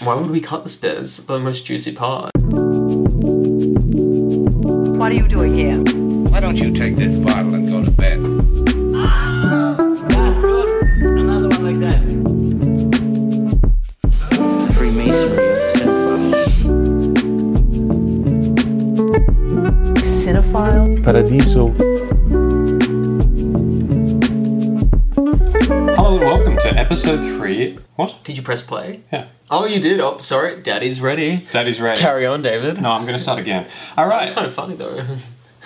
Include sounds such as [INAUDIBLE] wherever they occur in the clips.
Why would we cut the spears? The most juicy part. What are you doing here? Why don't you take this bottle and go to bed? Another one like that. Freemasonry of cinephiles. Cinephile? Paradiso. Hello and welcome to episode three. What? Did you press play? Yeah. Oh, you did. Oh, sorry. Daddy's ready. Daddy's ready. Carry on, David. No, I'm going to start again. All right. That's kind of funny though. [LAUGHS]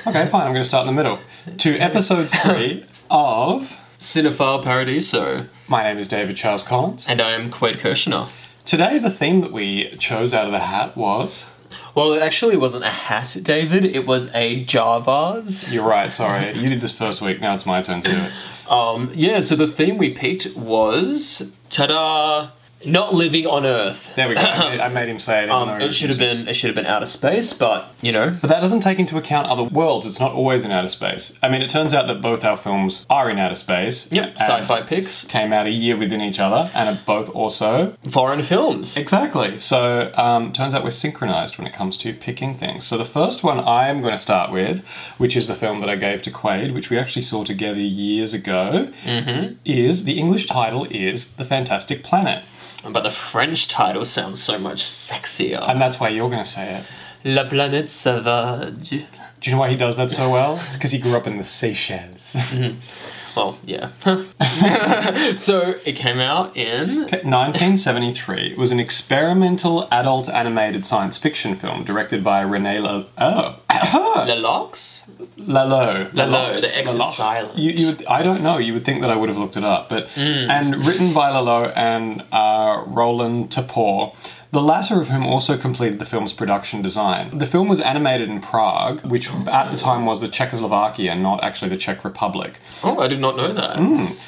Okay, fine. I'm going to start in the middle. To episode [LAUGHS] three of. Cinephile Paradiso. My name is David Charles Collins. And I am Quaid Kirshner. Today, the theme that we chose out of the hat was. Well, it actually wasn't a hat, David. It was a jar vase. You're right, sorry. You did this first week. Now it's my turn to do it. [LAUGHS] Um, yeah, so the theme we picked was ta-da! Not living on Earth. There we go. [COUGHS] I made, I him say it. Um, it should have been it should have been outer space, but you know, But that doesn't take into account other worlds. It's not always in outer space. I mean, it turns out that both our films are in outer space. yep, sci-fi picks, Came out a year within each other and are both also. foreign films. Exactly. So, um, turns out we're synchronized when it comes to picking things. So, the first one I'm going to start with, which is the film that I gave to Quaid, which we actually saw together years ago, Mm-hmm. is the English title is The Fantastic Planet. But the French title sounds so much sexier. And that's why you're going to say it. La planète sauvage. Do you know why he does that so well? It's because he grew up in the Seychelles. Mm-hmm. Well, yeah. [LAUGHS] so it came out in 1973 It was an experimental adult animated science fiction film directed by Rene Lalo. Oh, [COUGHS] Le Lox. Lalo. Lalo, the X is Lalo. silent. You, you would, I don't know. You would think that I would have looked it up, but and written by Lalo and uh, Roland Topor. The latter of whom also completed the film's production design. The film was animated in Prague, which at the time was the Czechoslovakia, not actually the Czech Republic. Oh, I did not know that.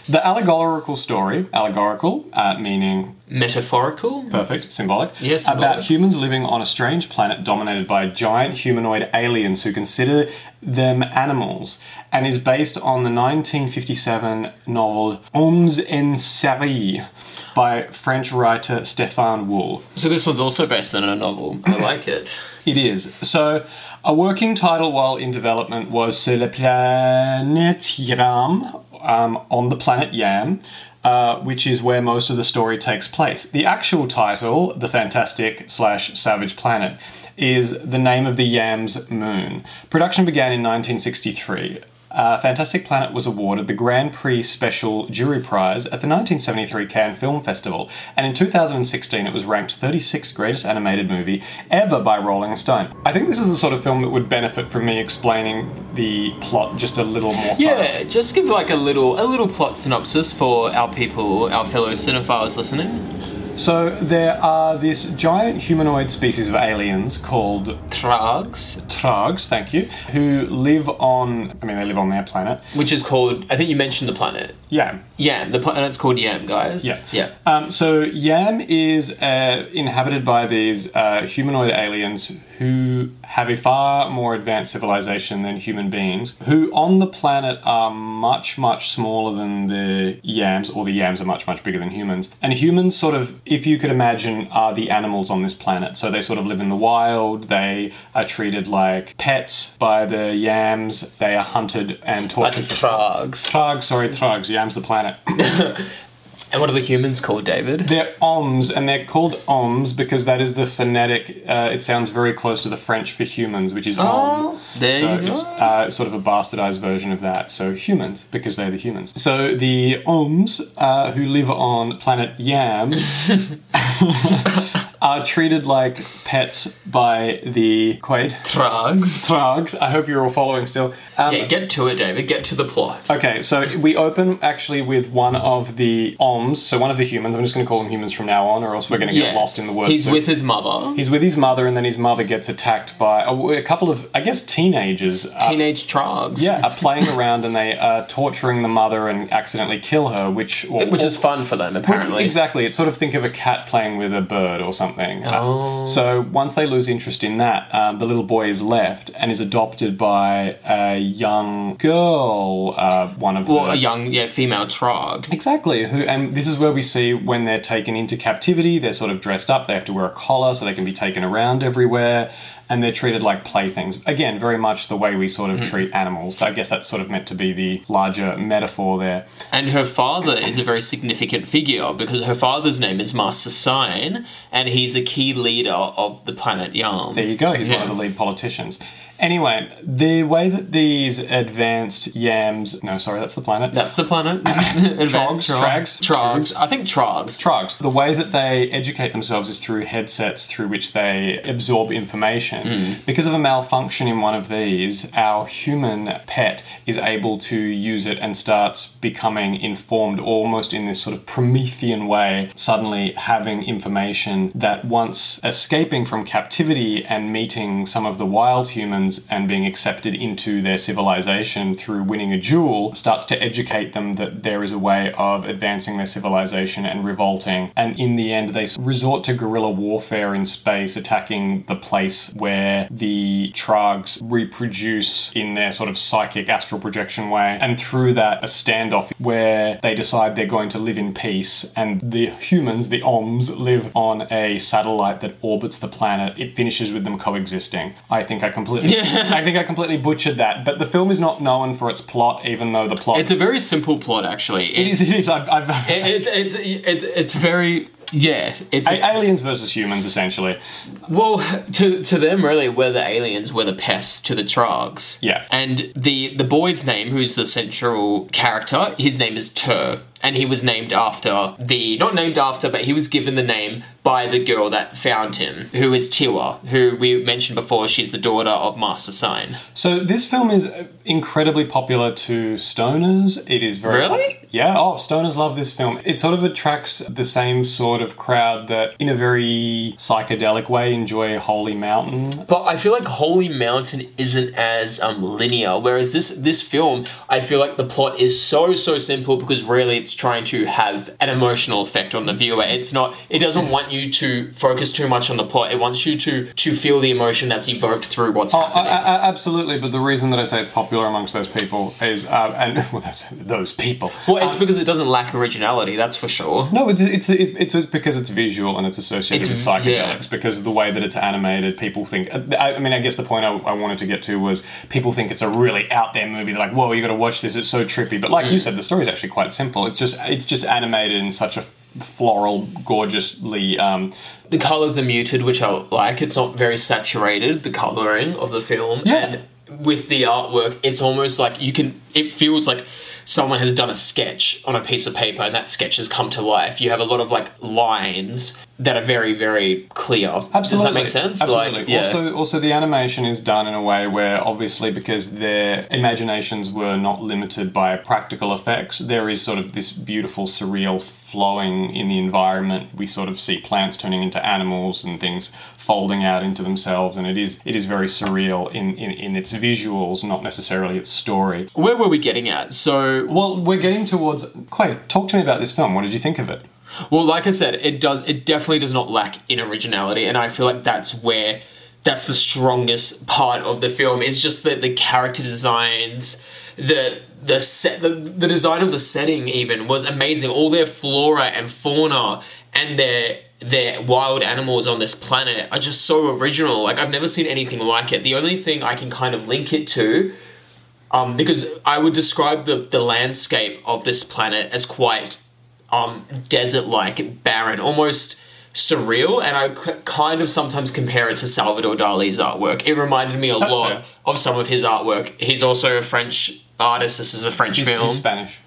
The allegorical story, allegorical, uh, meaning Metaphorical. perfect, symbolic, Yes, about humans living on a strange planet dominated by giant humanoid aliens who consider them animals, and is based on the 1957 novel Oms en série by French writer Stefan Wul. So this one's also based on a novel. I like it. [LAUGHS] It is. So, a working title while in development was Sur la planète Yam, um, on the planet Yam, uh, which is where most of the story takes place. The actual title, The Fantastic slash Savage Planet, is the name of the Yam's moon. Production began in 1963. Uh, Fantastic Planet was awarded the Grand Prix Special Jury Prize at the 1973 Cannes Film Festival, and in 2016 it was ranked 36th greatest animated movie ever by Rolling Stone. I think this is the sort of film that would benefit from me explaining the plot just a little more. Yeah, just give like a little a little plot synopsis for our people, our fellow cinephiles listening. So there are this giant humanoid species of aliens called Trags, Trags, thank you, who live on. I mean, they live on their planet. which is called I think you mentioned the planet. Yam. Yam. The planet's called Yam, guys. Yeah. Yeah. Um, so Yam is uh, inhabited by these uh, humanoid aliens who have a far more advanced civilization than human beings, who on the planet are much, much smaller than the Yams, or the Yams are much, much bigger than humans. And humans, sort of, if you could imagine, are the animals on this planet. So they sort of live in the wild, they are treated like pets by the Yams, they are hunted and By tortured. the Trags. Trug, sorry, Trugs, Yam's the planet. [LAUGHS] And what are the humans called, David? They're oms, and they're called oms because that is the phonetic. Uh, it sounds very close to the French for humans, which is Oh, om. there so you it's uh, sort of a bastardized version of that. So humans, because they're the humans. So the oms uh, who live on planet Yam [LAUGHS] [LAUGHS] are treated like pets by the Quaid Trags. Trugs. I hope you're all following still. Um, Yeah, get to it, David. Get to the plot. Okay, so we open actually with one of the OMs, so one of the humans. I'm just going to call them humans from now on, or else we're going to get Yeah. lost in the words. He's So with his mother. He's with his mother, and then his mother gets attacked by a, a couple of, I guess, teenagers. uh, Teenage Trags. yeah, are playing around and they are torturing the mother and accidentally kill her, which or, Which is fun for them, apparently. Exactly. It's sort of think of a cat playing with a bird or something. Uh, Oh. so once they lose interest in that, um, the little boy is left and is adopted by a young girl, uh, one of Well, the a young, yeah, female trog. Exactly. Who and this is where we see when they're taken into captivity, they're sort of dressed up. They have to wear a collar so they can be taken around everywhere, and they're treated like playthings. Again, very much the way we sort of hmm. treat animals. I guess that's sort of meant to be the larger metaphor there. And her father is a very significant figure because her father's name is Master Sign, and he's a key leader of the planet Yarm. There you go. He's one of the lead politicians. Anyway, the way that these advanced yams, no, sorry, that's the planet. That's the planet. [LAUGHS] Advanced Trogs, trags, Trogs. I think Trogs. Trogs. The way that they educate themselves is through headsets through which they absorb information. Hmm. Because of a malfunction in one of these, our human pet is able to use it and starts becoming informed almost in this sort of Promethean way, suddenly having information that once escaping from captivity and meeting some of the wild humans and being accepted into their civilization through winning a duel starts to educate them that there is a way of advancing their civilization and revolting. And in the end, they resort to guerrilla warfare in space, attacking the place where the Trogs reproduce in their sort of psychic astral projection way. And through that, a standoff where they decide they're going to live in peace, and the humans, the Oms, live on a satellite that orbits the planet. It finishes with them coexisting. I think I completely, [LAUGHS] I think I completely butchered that. But the film is not known for its plot, even though the plot It's a very simple plot, actually. it is. It is. I've, I've, It- it's, it's, it's, it's very. Yeah, it's A- aliens versus humans, essentially. well to to them really we're the aliens, we're the pests to the Trogs. Yeah. and the the boy's name, who's the central character, his name is Tur, and he was named after the not named after, but he was given the name by the girl that found him, who is Tiwa, who we mentioned before. She's the daughter of Master Sign. So this film is incredibly popular to stoners. It is very Really? yeah. Oh, stoners love this film. It sort of attracts the same sort of crowd that, in a very psychedelic way, enjoy Holy Mountain. But I feel like Holy Mountain isn't as um, linear, whereas this this film, I feel like the plot is so so simple because really it's trying to have an emotional effect on the viewer. It's not. It doesn't want you to focus too much on the plot. It wants you to to feel the emotion that's evoked through what's Oh, happening. a- a- absolutely. But the reason that I say it's popular amongst those people is, uh, and [LAUGHS] well, those, those people. well, it's um, because it doesn't lack originality. That's for sure. No, it's it's it's because it's visual and it's associated It's- with psychedelics. yeah. Because of the way that it's animated, people think. Uh, I, I mean, I guess the point I, I wanted to get to was people think it's a really out there movie. They're like, "Whoa, you got to watch this! It's so trippy." But like you mm. said, the story is actually quite simple. It's just it's just animated in such a floral, gorgeously. Um, The colors are muted, which I like. It's not very saturated. The coloring of the film, Yeah. and with the artwork, it's almost like you can. It feels like someone has done a sketch on a piece of paper, and that sketch has come to life. You have a lot of like lines that are very, very clear. Absolutely. Does that make sense? Absolutely. Like, yeah. Also, also the animation is done in a way where, obviously, because their imaginations were not limited by practical effects, there is sort of this beautiful, surreal flowing in the environment. We sort of see plants turning into animals and things folding out into themselves, and it is it is very surreal in, in, in its visuals, not necessarily its story. Where were we getting at? So, Well, we're getting towards. Quite. Talk to me about this film. What did you think of it? Well, like I said, it does. It definitely does not lack in originality, and I feel like that's where that's the strongest part of the film. Is just that the character designs, the the set, the, the design of the setting even was amazing. All their flora and fauna and their their wild animals on this planet are just so original. Like I've never seen anything like it. The only thing I can kind of link it to um, because I would describe the, the landscape of this planet as quite um, desert like, barren, almost surreal, and I c- kind of sometimes compare it to Salvador Dali's artwork. It reminded me a That's lot fair. of some of his artwork. He's also a French artist. This is a French He's, film. he's Spanish.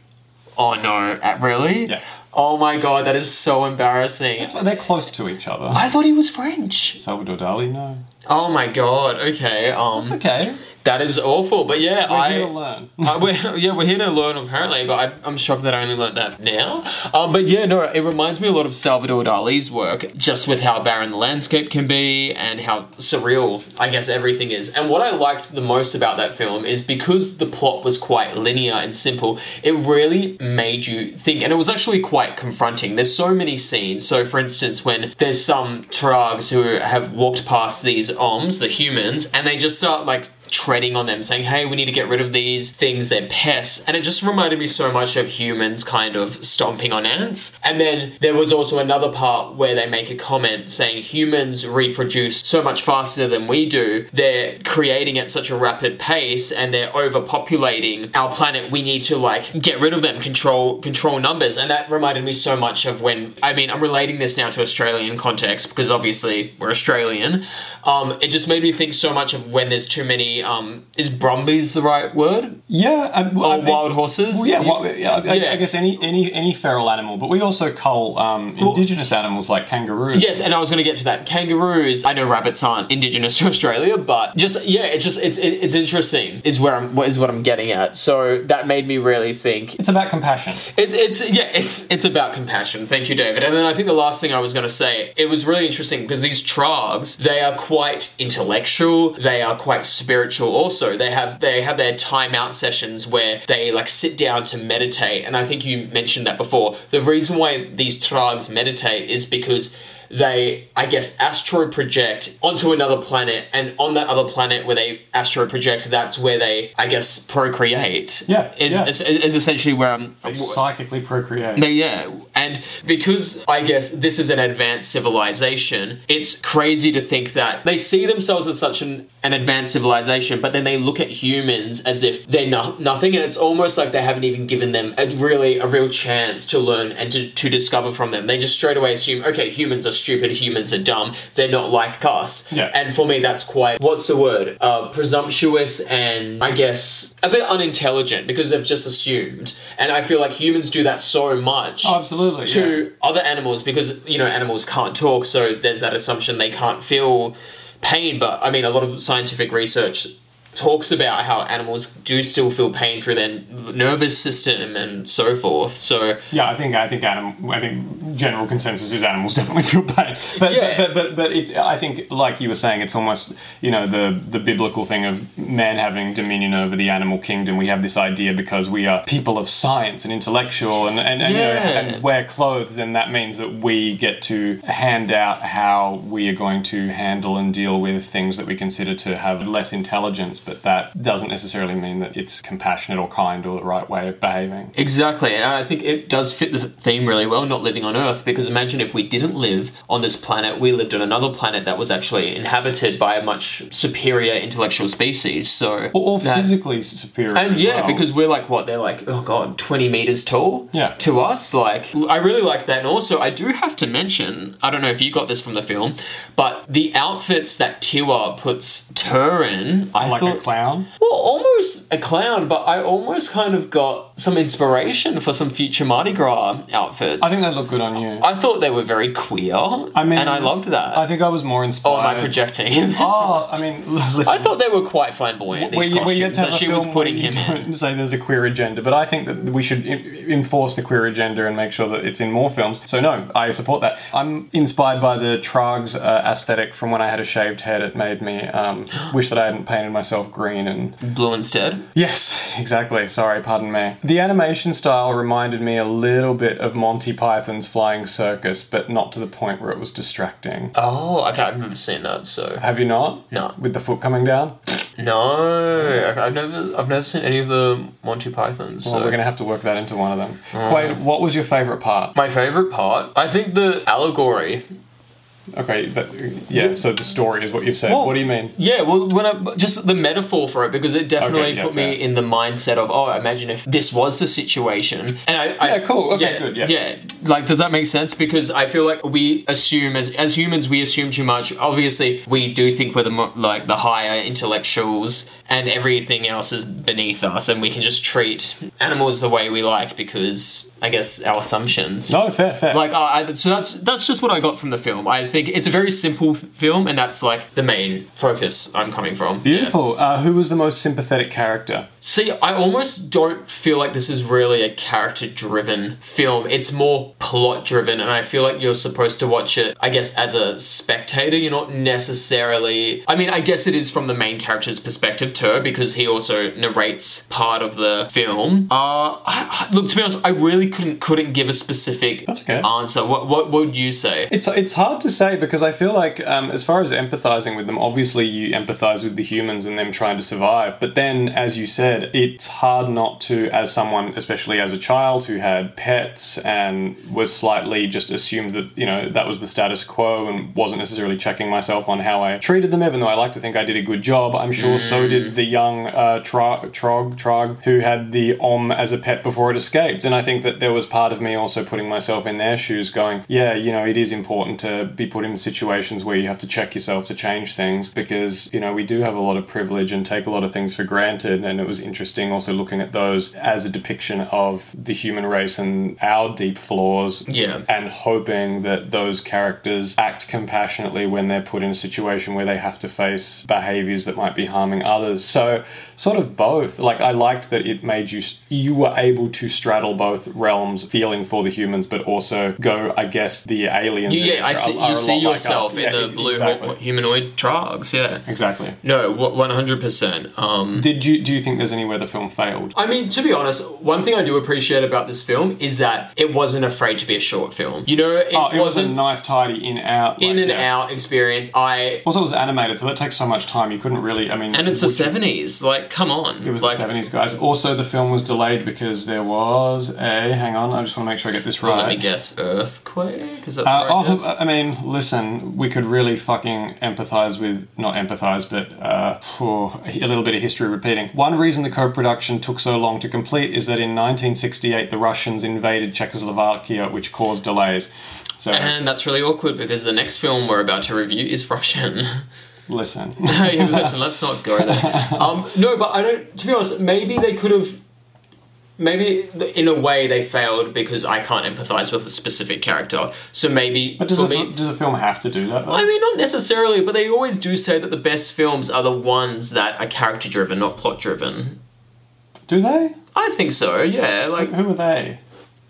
oh no, uh, really? Yeah. Oh my god, that is so embarrassing. They're close to each other. I thought he was French. Salvador Dali, no. Oh my god. Okay. Um, It's okay. That is awful. But yeah, We're I. here to learn. [LAUGHS] Uh, we're, yeah, we're here to learn apparently, but I, I'm shocked that I only learned that now. Um, but yeah, no, it reminds me a lot of Salvador Dali's work, just with how barren the landscape can be and how surreal, I guess, everything is. And what I liked the most about that film is because the plot was quite linear and simple, it really made you think, and it was actually quite confronting. There's so many scenes. So, for instance, when there's some Trags who have walked past these Oms, the humans, and they just start like treading on them, saying, hey, we need to get rid of these things, they're pests. And it just reminded me so much of humans kind of stomping on ants. And then there was also another part where they make a comment saying humans reproduce so much faster than we do. They're creating at such a rapid pace and they're overpopulating our planet. We need to like get rid of them, control control numbers. And that reminded me so much of when I mean I'm relating this now to Australian context because obviously we're Australian. Um, it just made me think so much of when there's too many um, is brumbies the right word? Yeah, um, well, I Or mean- wild horses? Well, yeah, well, yeah, I, Yeah. I guess any any any feral animal, but we also cull um, indigenous animals like kangaroos. Yes, and I was going to get to that. Kangaroos. I know rabbits aren't indigenous [LAUGHS] to Australia, but just yeah, it's just it's it, it's interesting. Is where I'm what is what I'm getting at. So that made me really think. It's about compassion. It, it's yeah, it's it's about compassion. Thank you, David. And then I think the last thing I was going to say, it was really interesting because these trogs, they are quite intellectual. They are quite spiritual. Also, they have they have their timeout sessions where they like sit down to meditate. And I think you mentioned that before. The reason why these trogs meditate is because they, I guess, astro project onto another planet, and on that other planet where they astro project, that's where they, I guess, procreate. Yeah, is yeah. is, is essentially where I'm. They psychically procreate. No, yeah, and because I guess this is an advanced civilization, it's crazy to think that they see themselves as such an, an advanced civilization, but then they look at humans as if they're no, nothing, and it's almost like they haven't even given them a really a real chance to learn and to, to discover from them. They just straight away assume, okay, humans are stupid, humans are dumb, they're not like us. Yeah. And for me, that's quite what's the word? Uh, presumptuous and I guess a bit unintelligent because they've just assumed. And I feel like humans do that so much Oh, absolutely. to other animals because you know animals can't talk, so there's that assumption they can't feel pain. But I mean, a lot of scientific research talks about how animals do still feel pain through their nervous system and so forth. So Yeah, I think I think anim- I think general consensus is animals definitely feel pain. But, Yeah. but but but it's I think like you were saying, it's almost you know the the biblical thing of man having dominion over the animal kingdom. We have this idea because we are people of science and intellectual and and, and, you know, and wear clothes, then that means that we get to hand out how we are going to handle and deal with things that we consider to have less intelligence. But that doesn't necessarily mean that it's compassionate or kind or the right way of behaving. Exactly, and I think it does fit the theme really well, not living on Earth, because imagine if we didn't live on this planet, we lived on another planet that was actually inhabited by a much superior intellectual species. So, Or, or that- physically superior. and yeah, well. because we're like what they're like, oh god, twenty meters tall. Yeah. To us, like I really like that, and also I do have to mention, I don't know if you got this from the film, but the outfits that Tiwa puts Tur in, I like thought, a clown. well, almost a clown, but I almost kind of got some inspiration for some future Mardi Gras outfits. I think they look good on you. I thought they were very queer. I mean, and I loved that. I think I was more oh, inspired. am I projecting? [LAUGHS] Oh, I mean, [LAUGHS] listen. I thought they were quite flamboyant. These we, costumes that she was putting him in. don't say there's a queer agenda, but I think that we should en- enforce the queer agenda and make sure that it's in more films. So no, I support that. I'm inspired by the Trogs uh, aesthetic from when I had a shaved head. It made me um, [GASPS] wish that I hadn't painted myself green and Blue instead. Yes, exactly. Sorry, pardon me. The animation style reminded me a little bit of Monty Python's Flying Circus, but not to the point where it was distracting. Oh, okay. I've never seen that. So Have you not? No. With the foot coming down? no, I've never, I've never seen any of the Monty Pythons. Well, so. we're going to have to work that into one of them. Quaid, what was your favourite part? My favorite part, I think the allegory Okay, but yeah, so the story is what you've said. Well, what do you mean? Yeah, well, when I just the metaphor for it because it definitely Okay, yeah, put fair. me in the mindset of oh, imagine if this was the situation. And I, I Yeah, cool. Okay, good, yeah. yeah. Like, does that make sense? Because I feel like we assume as as humans we assume too much. Obviously, we do think we're the like the higher intellectuals, and everything else is beneath us, and we can just treat animals the way we like because I guess our assumptions. No, fair, fair. Like, I, I, so that's that's just what I got from the film. I think it's a very simple f- film, and that's like the main focus I'm coming from. Beautiful. Uh, who was the most sympathetic character? See, I almost don't feel like this is really a character driven film. It's more plot driven, and I feel like you're supposed to watch it, I guess, as a spectator. You're not necessarily. I mean, I guess it is from the main character's perspective, because he also narrates part of the film. Uh, I, I- look, to be honest, I really couldn't couldn't give a specific That's okay. answer. What, what would you say? It's it's hard to say because I feel like um, as far as empathizing with them, obviously you empathize with the humans and them trying to survive. But then, as you said, it's hard not to, as someone, especially as a child who had pets and was slightly just assumed that you know that was the status quo and wasn't necessarily checking myself on how I treated them, even though I like to think I did a good job. I'm sure so did the young uh, Trog, Trog, Trog, who had the Om as a pet before it escaped. And I think that there was part of me also putting myself in their shoes, going, yeah, you know, it is important to be put in situations where you have to check yourself to change things because, you know, we do have a lot of privilege and take a lot of things for granted. And it was interesting also looking at those as a depiction of the human race and our deep flaws Yeah. and hoping that those characters act compassionately when they're put in a situation where they have to face behaviors that might be harming others. So, sort of both. Like I liked that it made you you were able to straddle both realms, feeling for the humans, but also go. I guess the aliens. You, yeah, I see. are a You see yourself us. in Yeah, the blue exactly. humanoid trogs. Yeah. Exactly. No, one hundred percent. Um, Did you do you think there's anywhere the film failed? I mean, to be honest, one thing I do appreciate about this film is that it wasn't afraid to be a short film. You know, it, Oh, it was a wasn't nice, tidy in out. in like, and yeah. out experience. I Also, it was animated, so that takes so much time. You couldn't really. I mean, and it's you- seventies. Like, come on. It was like, the 70s, guys. Also, the film was delayed because there was a. Hang on, I just want to make sure I get this right. Let me guess. Earthquake. Is that Uh, oh, guess? I mean, listen, we could really fucking empathize with, not empathize, but uh, phew, a little bit of history repeating. One reason the co production took so long to complete is that in 1968 the Russians invaded Czechoslovakia, which caused delays. So, and that's really awkward because the next film we're about to review is Russian. [LAUGHS] listen. [LAUGHS] hey, listen, let's not go there. Um, no, but I don't. To be honest, maybe they could have. Maybe in a way they failed because I can't empathize with a specific character. So maybe But does a, me, does a film have to do that? Though? I mean, not necessarily, but they always do say that the best films are the ones that are character driven, not plot driven. do they? I think so. Yeah, like Who are they?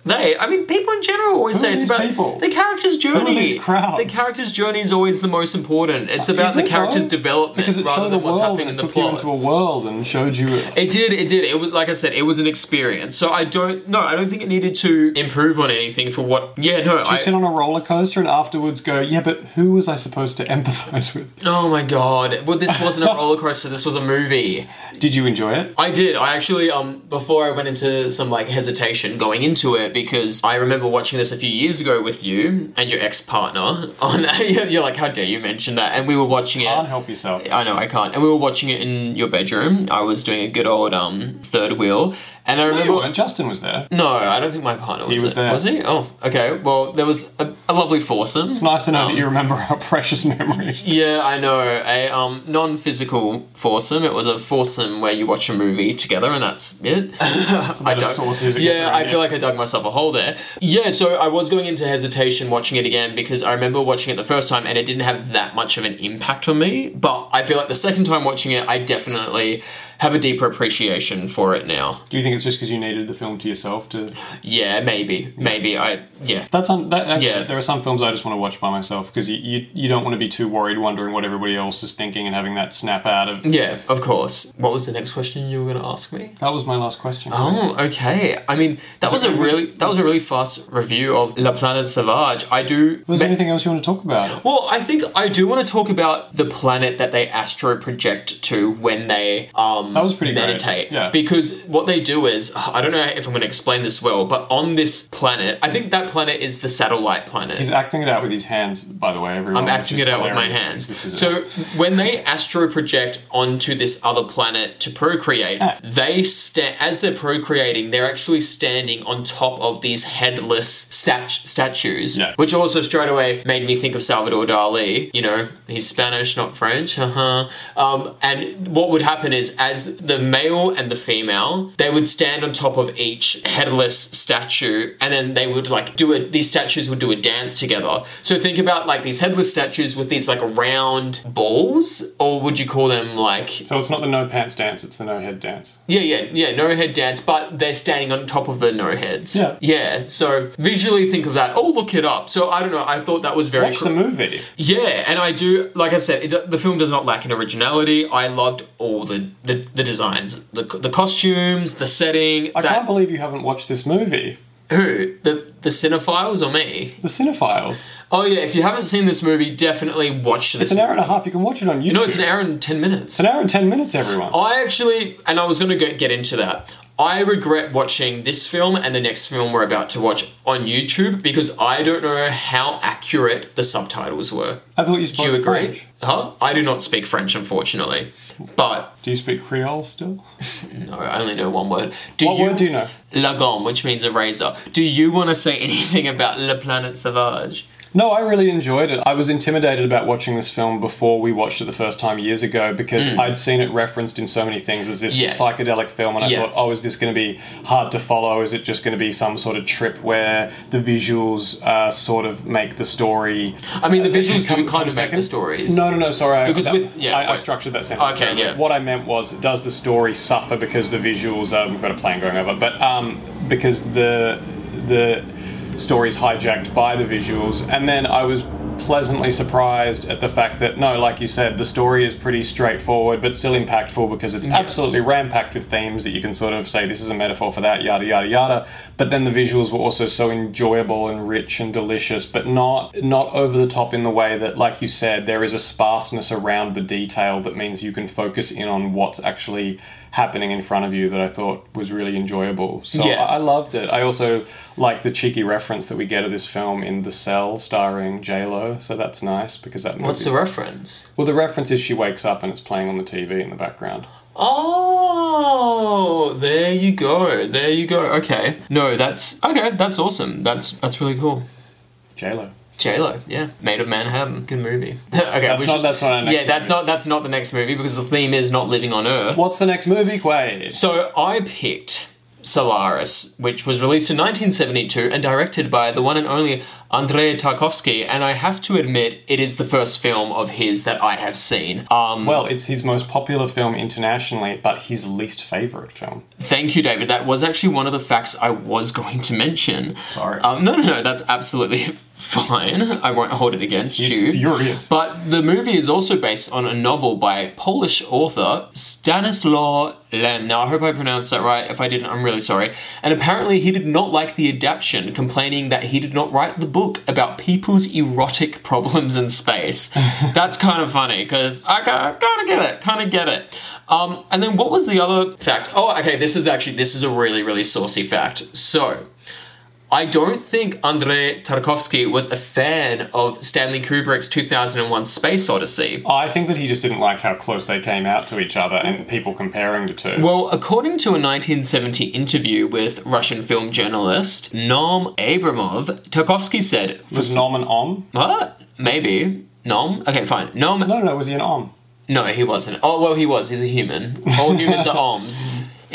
They. I mean, people in general always Who say it's about people? the character's journey. these crowds? The character's journey is always the most important. It's about Is the it, character's though? development it rather than what's happening in it the took you into a world and showed you. It did, it did. It was like I said, it was an experience. So I don't no, I don't think it needed to improve on anything for what yeah, no, You I sit on a roller coaster and afterwards go, yeah, but who was I supposed to empathize with? Oh my god. Well this wasn't a roller coaster, this was a movie. Did you enjoy it? I did. I actually um before I went into some like hesitation going into it because I remember watching this a few years ago with you and your ex partner [LAUGHS] on [LAUGHS] you're like, How dare you mention that? And we were watching it I Can't help yourself. I know I can't. And we were watching it in your bedroom. I was doing a good old um third wheel. And I No, remember you weren't. Justin was there. No, I don't think my partner was, was there. there. Was he? Oh, okay. Well, there was a, a lovely foursome. It's nice to know Um, that you remember our [LAUGHS] precious memories. Yeah, I know. A um, non-physical foursome. It was a foursome where you watch a movie together, and that's it. [LAUGHS] I dug- it yeah, I feel like I dug myself a hole there. Yeah, so I was going into hesitation watching it again because I remember watching it the first time, and it didn't have that much of an impact on me. But I feel like the second time watching it, I definitely have a deeper appreciation for it now. Do you think it's just because you needed the film to yourself to? Yeah, maybe, maybe I yeah. That's un- that, that- Yeah. There are some films I just want to watch by myself because you, you you don't want to be too worried, wondering what everybody else is thinking, and having that snap out of. Yeah, of course. What was the next question you were going to ask me? That was my last question. Oh, okay. I mean, that was a really that was a really fast review of La Planète Sauvage. I do. Was there ma- anything else you want to talk about? well, I think I do want to talk about the planet that they astro project to when they um That was pretty great. meditate. Yeah. Because what they do is I don't know if I'm going to explain this well, but on this planet, I think that planet is the satellite planet. He's acting it out with his hands, by the way. Everyone. I'm acting it out with my hands. hands. 'cause This is so when they astro project onto this other planet to procreate, Ah. they stand as they're procreating. They're actually standing on top of these headless stat- statues, Yeah. which also straight away made me think of Salvador Dali. You know, he's Spanish, not French. [LAUGHS] Uh-huh. Um, and what would happen is as as the male and the female, they would stand on top of each headless statue, and then they would like do it. These statues would do a dance together. So think about like these headless statues with these like round balls, or would you call them like So it's not the no pants dance; it's the no head dance. yeah, yeah, yeah, no head dance, but they're standing on top of the no heads. Yeah. Yeah, so visually think of that. Oh, look it up. So I don't know, I thought that was very Watch cr- the movie. Yeah, and I do, like I said, it, the film does not lack in originality. I loved all the, the, the designs, the, the costumes, the setting. I that, can't believe you haven't watched this movie. Who? The, the cinephiles or me? The Cinephiles. Oh, yeah, if you haven't seen this movie, definitely watch this. It's an hour and a half. You can watch it on YouTube. No, it's an hour and 10 minutes. It's an hour and ten minutes, everyone. I actually, and I was going to get, get into that. I regret watching this film and the next film we're about to watch on YouTube because I don't know how accurate the subtitles were. I thought you Do spoke you agree? French. Huh? I do not speak French, unfortunately. But Do you speak Creole still? [LAUGHS] no, I only know one word. Do What you, word do you know? La gomme, which means a razor. Do you want to say anything about Le Planète Sauvage? No, I really enjoyed it. I was intimidated about watching this film before we watched it the first time years ago because I'd seen it referenced in so many things as this. Yeah. psychedelic film, and I Yeah. thought, oh, is this going to be hard to follow? Is it just going to be some sort of trip where the visuals uh, sort of make the story? I mean, the uh, visuals do kind of make the stories. No, no, no. Sorry, I- Because that- with- yeah, I, I structured that sentence. Okay, yeah. What I meant was, does the story suffer because the visuals? Uh, we've got a plane going over, but um, because the the story's hijacked by the visuals, and then I was pleasantly surprised at the fact that no, like you said, the story is pretty straightforward but still impactful because it's absolutely ram-packed with themes that you can sort of say this is a metaphor for that, yada yada yada. But then the visuals were also so enjoyable and rich and delicious, but not not over the top in the way that, like you said, there is a sparseness around the detail that means you can focus in on what's actually happening in front of you that I thought was really enjoyable. So Yeah. I I loved it. I also like the cheeky reference that we get of this film in The Cell, starring J Lo. So that's nice because that. What's the reference? well, the reference is she wakes up and it's playing on the TV in the background. Oh, there you go. There you go. Okay. No, that's okay. That's awesome. That's that's really cool. J Lo. J Lo, yeah, Made of Manhattan, good movie. [LAUGHS] okay, That's we not- that's not our next Yeah, that's movie. not that's not the next movie because the theme is not living on Earth. What's the next movie, Quaid? So I picked Solaris, which was released in 1972 and directed by the one and only Andrei Tarkovsky, and I have to admit it is the first film of his that I have seen. Um, Well, it's his most popular film internationally, but his least favorite film. Thank you, David. That was actually one of the facts I was going to mention. Sorry. Um, no, no, no. That's absolutely fine. I won't hold it against He's you. furious. But the movie is also based on a novel by Polish author Stanislaw Lem. Now, I hope I pronounced that right. If I didn't, I'm really sorry. And apparently, he did not like the adaptation, complaining that he did not write the book about people's erotic problems in space. [LAUGHS] That's kind of funny because I kind of get it, kind of get it. Um, and then what was the other fact? Oh, okay. This is actually this is a really really saucy fact. So. I don't think Andrei Tarkovsky was a fan of Stanley Kubrick's 2001 Space Odyssey. I think that he just didn't like how close they came out to each other and people comparing the two. Well, according to a 1970 interview with Russian film journalist Nom Abramov, Tarkovsky said, was s- Nom an Om? What? Maybe. Nom? Okay, fine. Nom. No, no, was he an Om? No, he wasn't. Oh, well, he was. He's a human. All humans are [LAUGHS] Oms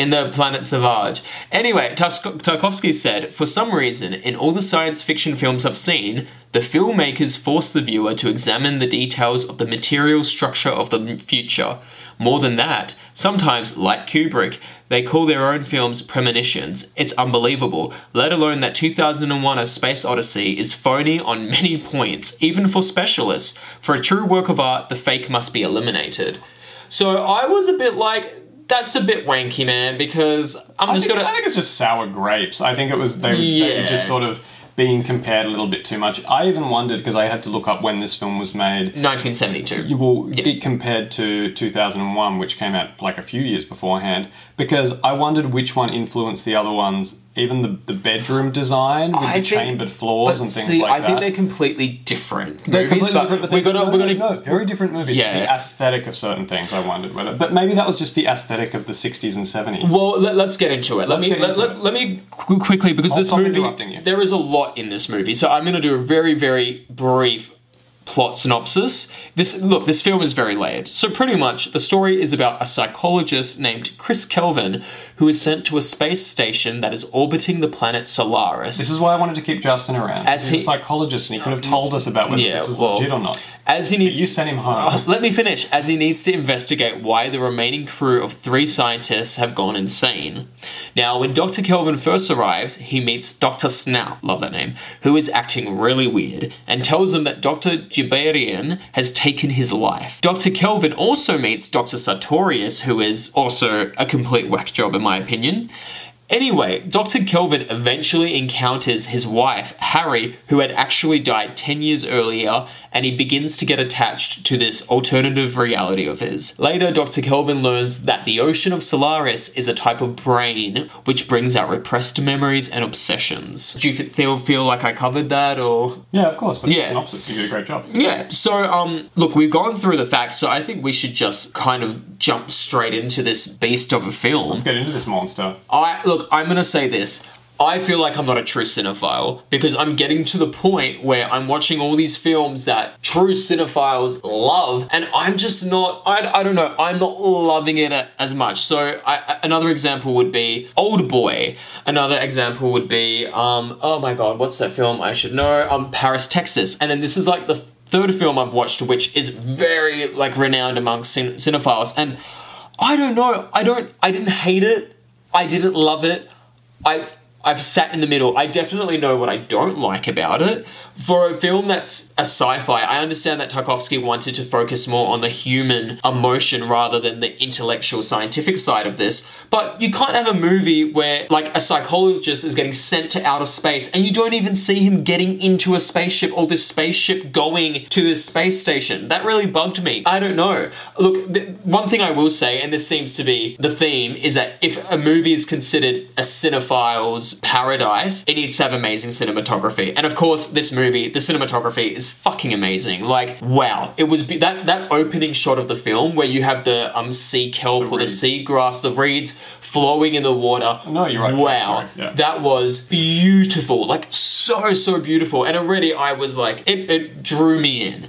in the planet Savage. Anyway, Tarkovsky said, For some reason, in all the science fiction films I've seen, the filmmakers force the viewer to examine the details of the material structure of the future. More than that, sometimes, like Kubrick, they call their own films premonitions. It's unbelievable, let alone that 2001 A Space Odyssey is phony on many points, even for specialists. For a true work of art, the fake must be eliminated. So I was a bit like, that's a bit wanky, man, because I'm I just think, gonna. I think it's just sour grapes. I think it was they, they were just sort of being compared a little bit too much. I even wondered because I had to look up when this film was made. 1972. You will Yeah. it compared to 2001, which came out like a few years beforehand, because I wondered which one influenced the other ones. Even the, the bedroom design with I the think- chambered floors and things see, like I that. I think they're completely different They're movies, completely but different, but we're there's- gonna, we're no, gonna, no, very different movies. Yeah. The aesthetic of certain things, I wondered whether, but maybe that was just the aesthetic of the 60s and 70s. Well, let, us get into it. Let's me get let, into let, it. let me quickly because I'll this stop movie interrupting you. there is a lot in this movie, so I'm going to do a very very brief plot synopsis. This look, this film is very layered. So pretty much the story is about a psychologist named Chris Kelvin who is sent to a space station that is orbiting the planet Solaris. This is why I wanted to keep Justin around. As He's he- a psychologist and he could have told us about whether Yeah, this was well, legit or not. as he But needs you sent him home. [LAUGHS] Let me finish. As he needs to investigate why the remaining crew of three scientists have gone insane. Now, when Dr. Kelvin first arrives, he meets Dr. Snout, love that name, who is acting really weird, and tells him that Dr. Gibarian has taken his life. Dr. Kelvin also meets Dr. Sartorius, who is also a complete whack job, in my opinion. Anyway, Dr. Kelvin eventually encounters his wife, Harry, who had actually died 10 years earlier, and he begins to get attached to this alternative reality of his. Later, Dr. Kelvin learns that the ocean of Solaris is a type of brain which brings out repressed memories and obsessions. Do you feel, feel like I covered that, or Yeah, of course. That's Yeah. synopsis. You did a great job. yeah, so um look, we've gone through the facts, so I think we should just kind of jump straight into this beast of a film. Let's get into this monster. I look, I'm gonna say this. I feel like I'm not a true cinephile because I'm getting to the point where I'm watching all these films that true cinephiles love, and I'm just not. I, I don't know. I'm not loving it as much. So I, another example would be Old Boy. Another example would be um oh my god, what's that film? I should know. Um Paris, Texas. And then this is like the third film I've watched, which is very like renowned among cin- cinephiles, and I don't know. I don't. I didn't hate it. I didn't love it. I've I've sat in the middle. I definitely know what I don't like about it. For a film that's a sci-fi, I understand that Tarkovsky wanted to focus more on the human emotion rather than the intellectual scientific side of this. But you can't have a movie where like a psychologist is getting sent to outer space and you don't even see him getting into a spaceship or this spaceship going to this space station. That really bugged me. I don't know. Look, th- one thing I will say, and this seems to be the theme, is that if a movie is considered a cinephile's paradise, it needs to have amazing cinematography. And of course, this movie, the cinematography is fucking amazing. Like, wow, it was be- that that opening shot of the film where you have the um sea kelp or the sea grass, the reeds flowing in the water. No, you're right. Wow, yeah. that was beautiful, like so so beautiful. And already I was like, it, it drew me in.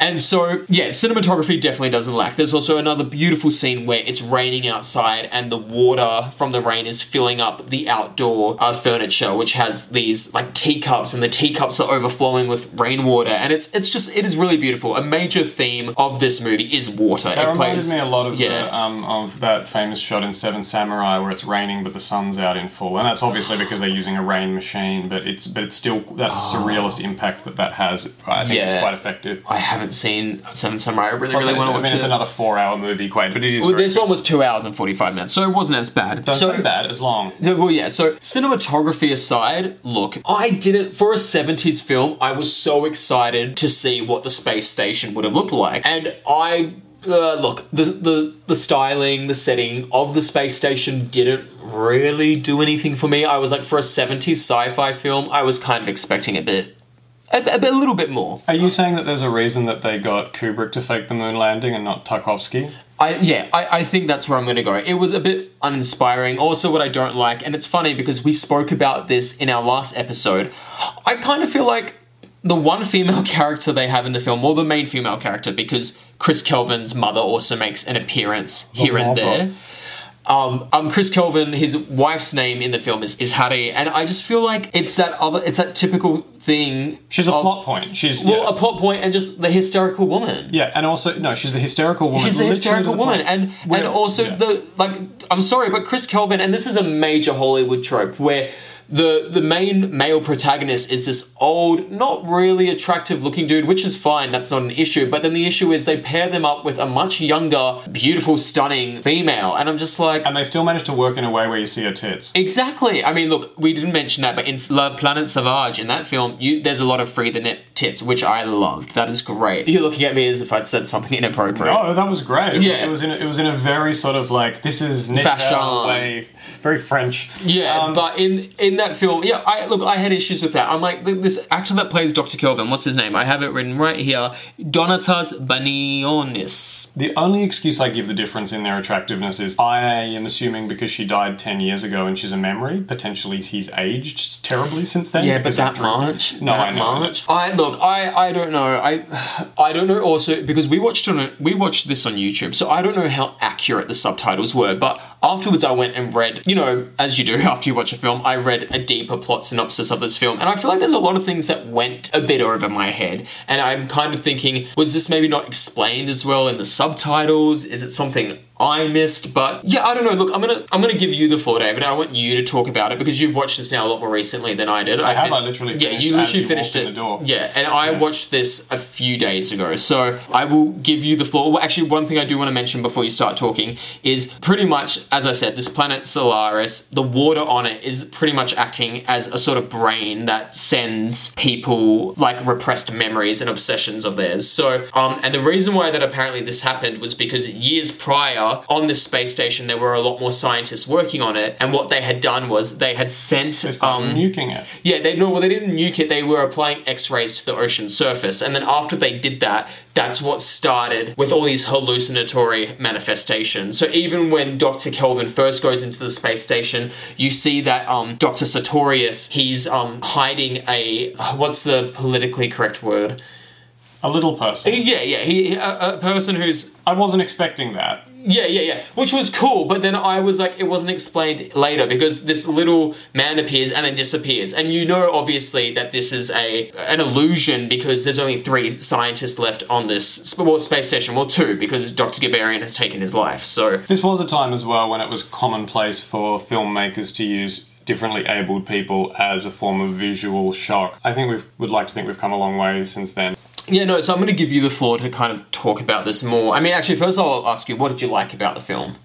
And so, yeah, cinematography definitely doesn't lack. There's also another beautiful scene where it's raining outside and the water from the rain is filling up the outdoor uh, furniture, which has these like teacups, and the teacups are overflowing with rainwater. And it's it's just it is really beautiful. A major theme of this movie is water. That it reminded plays me a lot of yeah. the, um, of that famous shot in Seven Samurai where it's raining but the sun's out in full, and that's obviously [SIGHS] because they're using a rain machine. But it's but it's still that surrealist impact that that has. I think is Ah. Yeah. quite effective. I haven't seen Seven Samurai. I really, really want to I watch it. it's another four-hour movie, quite, but it is. Well, this one was two hours and 45 minutes, so it wasn't as bad. Don't so, say bad as long. Well, yeah, so cinematography aside, look, I didn't, for a 70s film, I was so excited to see what the space station would have looked like. And I, uh, look, the, the, the styling, the setting of the space station didn't really do anything for me. I was like, for a 70s sci fi film, I was kind of expecting a bit, a, a, a little bit more. Are you saying that there's a reason that they got Kubrick to fake the moon landing and not Tarkovsky? I yeah, I, I think that's where I'm gonna go. It was a bit uninspiring. Also what I don't like, and it's funny because we spoke about this in our last episode, I kind of feel like the one female [LAUGHS] character they have in the film, or the main female character, because Chris Kelvin's mother also makes an appearance here and there. Um, um, Chris Kelvin, his wife's name in the film is, is Harry, and I just feel like it's that other, it's that typical thing. She's a of- plot point. She's Well, yeah. a plot point and just the hysterical woman. yeah, and also no, she's the hysterical woman. She's a literally hysterical the woman, point and where- and also yeah. the like. I'm sorry, but Chris Kelvin, and this is a major Hollywood trope where the the main male protagonist is this old, not really attractive looking dude, which is fine. That's not an issue. But then the issue is they pair them up with a much younger, beautiful, stunning female, and I'm just like. and they still manage to work in a way where you see her tits. Exactly. I mean, look, we didn't mention that, but in La Planète Sauvage, in that film, you, there's a lot of free the net tits, which I loved. That is great. You're looking at me as if I've said something inappropriate. Oh, that was great. It was- Yeah. it was in a, it was in a very sort of like this is Nick Fashion. way, very French. Yeah, Um, but in in that film, yeah, I look, I had issues with that. I'm like, this actor that plays Dr. Kelvin, what's his name? I have it written right here. Donatas Banionis. The only excuse I give the difference in their attractiveness is I am assuming because she died 10 years ago and she's a memory, potentially he's aged terribly since then. Yeah, but that much, No, that I know. much. I look, I, I don't know. I, I don't know. Also, because we watched on a, we watched this on YouTube, so I don't know how accurate the subtitles were. But afterwards, I went and read. You know, as you do [LAUGHS] after you watch a film, I read a deeper plot synopsis of this film, and I feel like there's a lot of things that went a bit over my head. And I'm kind of thinking, was this maybe not explained as well in the subtitles? Is it something I missed, but yeah, I don't know. Look, I'm gonna I'm gonna give you the floor, David. I want you to talk about it because you've watched this now a lot more recently than I did. I, have, fin- I literally yeah, you literally you finished it. in the door. Yeah, and I Yeah. watched this a few days ago, so I will give you the floor. Well, actually, one thing I do want to mention before you start talking is pretty much, as I said, this planet Solaris, the water on it is pretty much acting as a sort of brain that sends people like repressed memories and obsessions of theirs. So, um, and the reason why that apparently this happened was because years prior on this space station there were a lot more scientists working on it, and what they had done was they had sent They um, nuking it. yeah, they no, well, they didn't nuke it. They were applying X-rays to the ocean surface, and then after they did that, that's what started with all these hallucinatory manifestations. So even when Doctor Kelvin first goes into the space station, you see that um, Doctor Sartorius he's um, hiding a what's the politically correct word? A little person. Yeah, yeah, he a, a person who's I wasn't expecting that. Yeah, yeah, yeah. Which was cool, but then I was like, it wasn't explained later because this little man appears and then disappears. And you know, obviously, that this is a an illusion because there's only three scientists left on this well, space station. Well, two because Dr. Gibarian has taken his life. So This was a time as well when it was commonplace for filmmakers to use differently abled people as a form of visual shock. I think we would like to think we've come a long way since then. Yeah, no. So I'm going to give you the floor to kind of talk about this more. I mean, actually, first I'll ask you, what did you like about the film?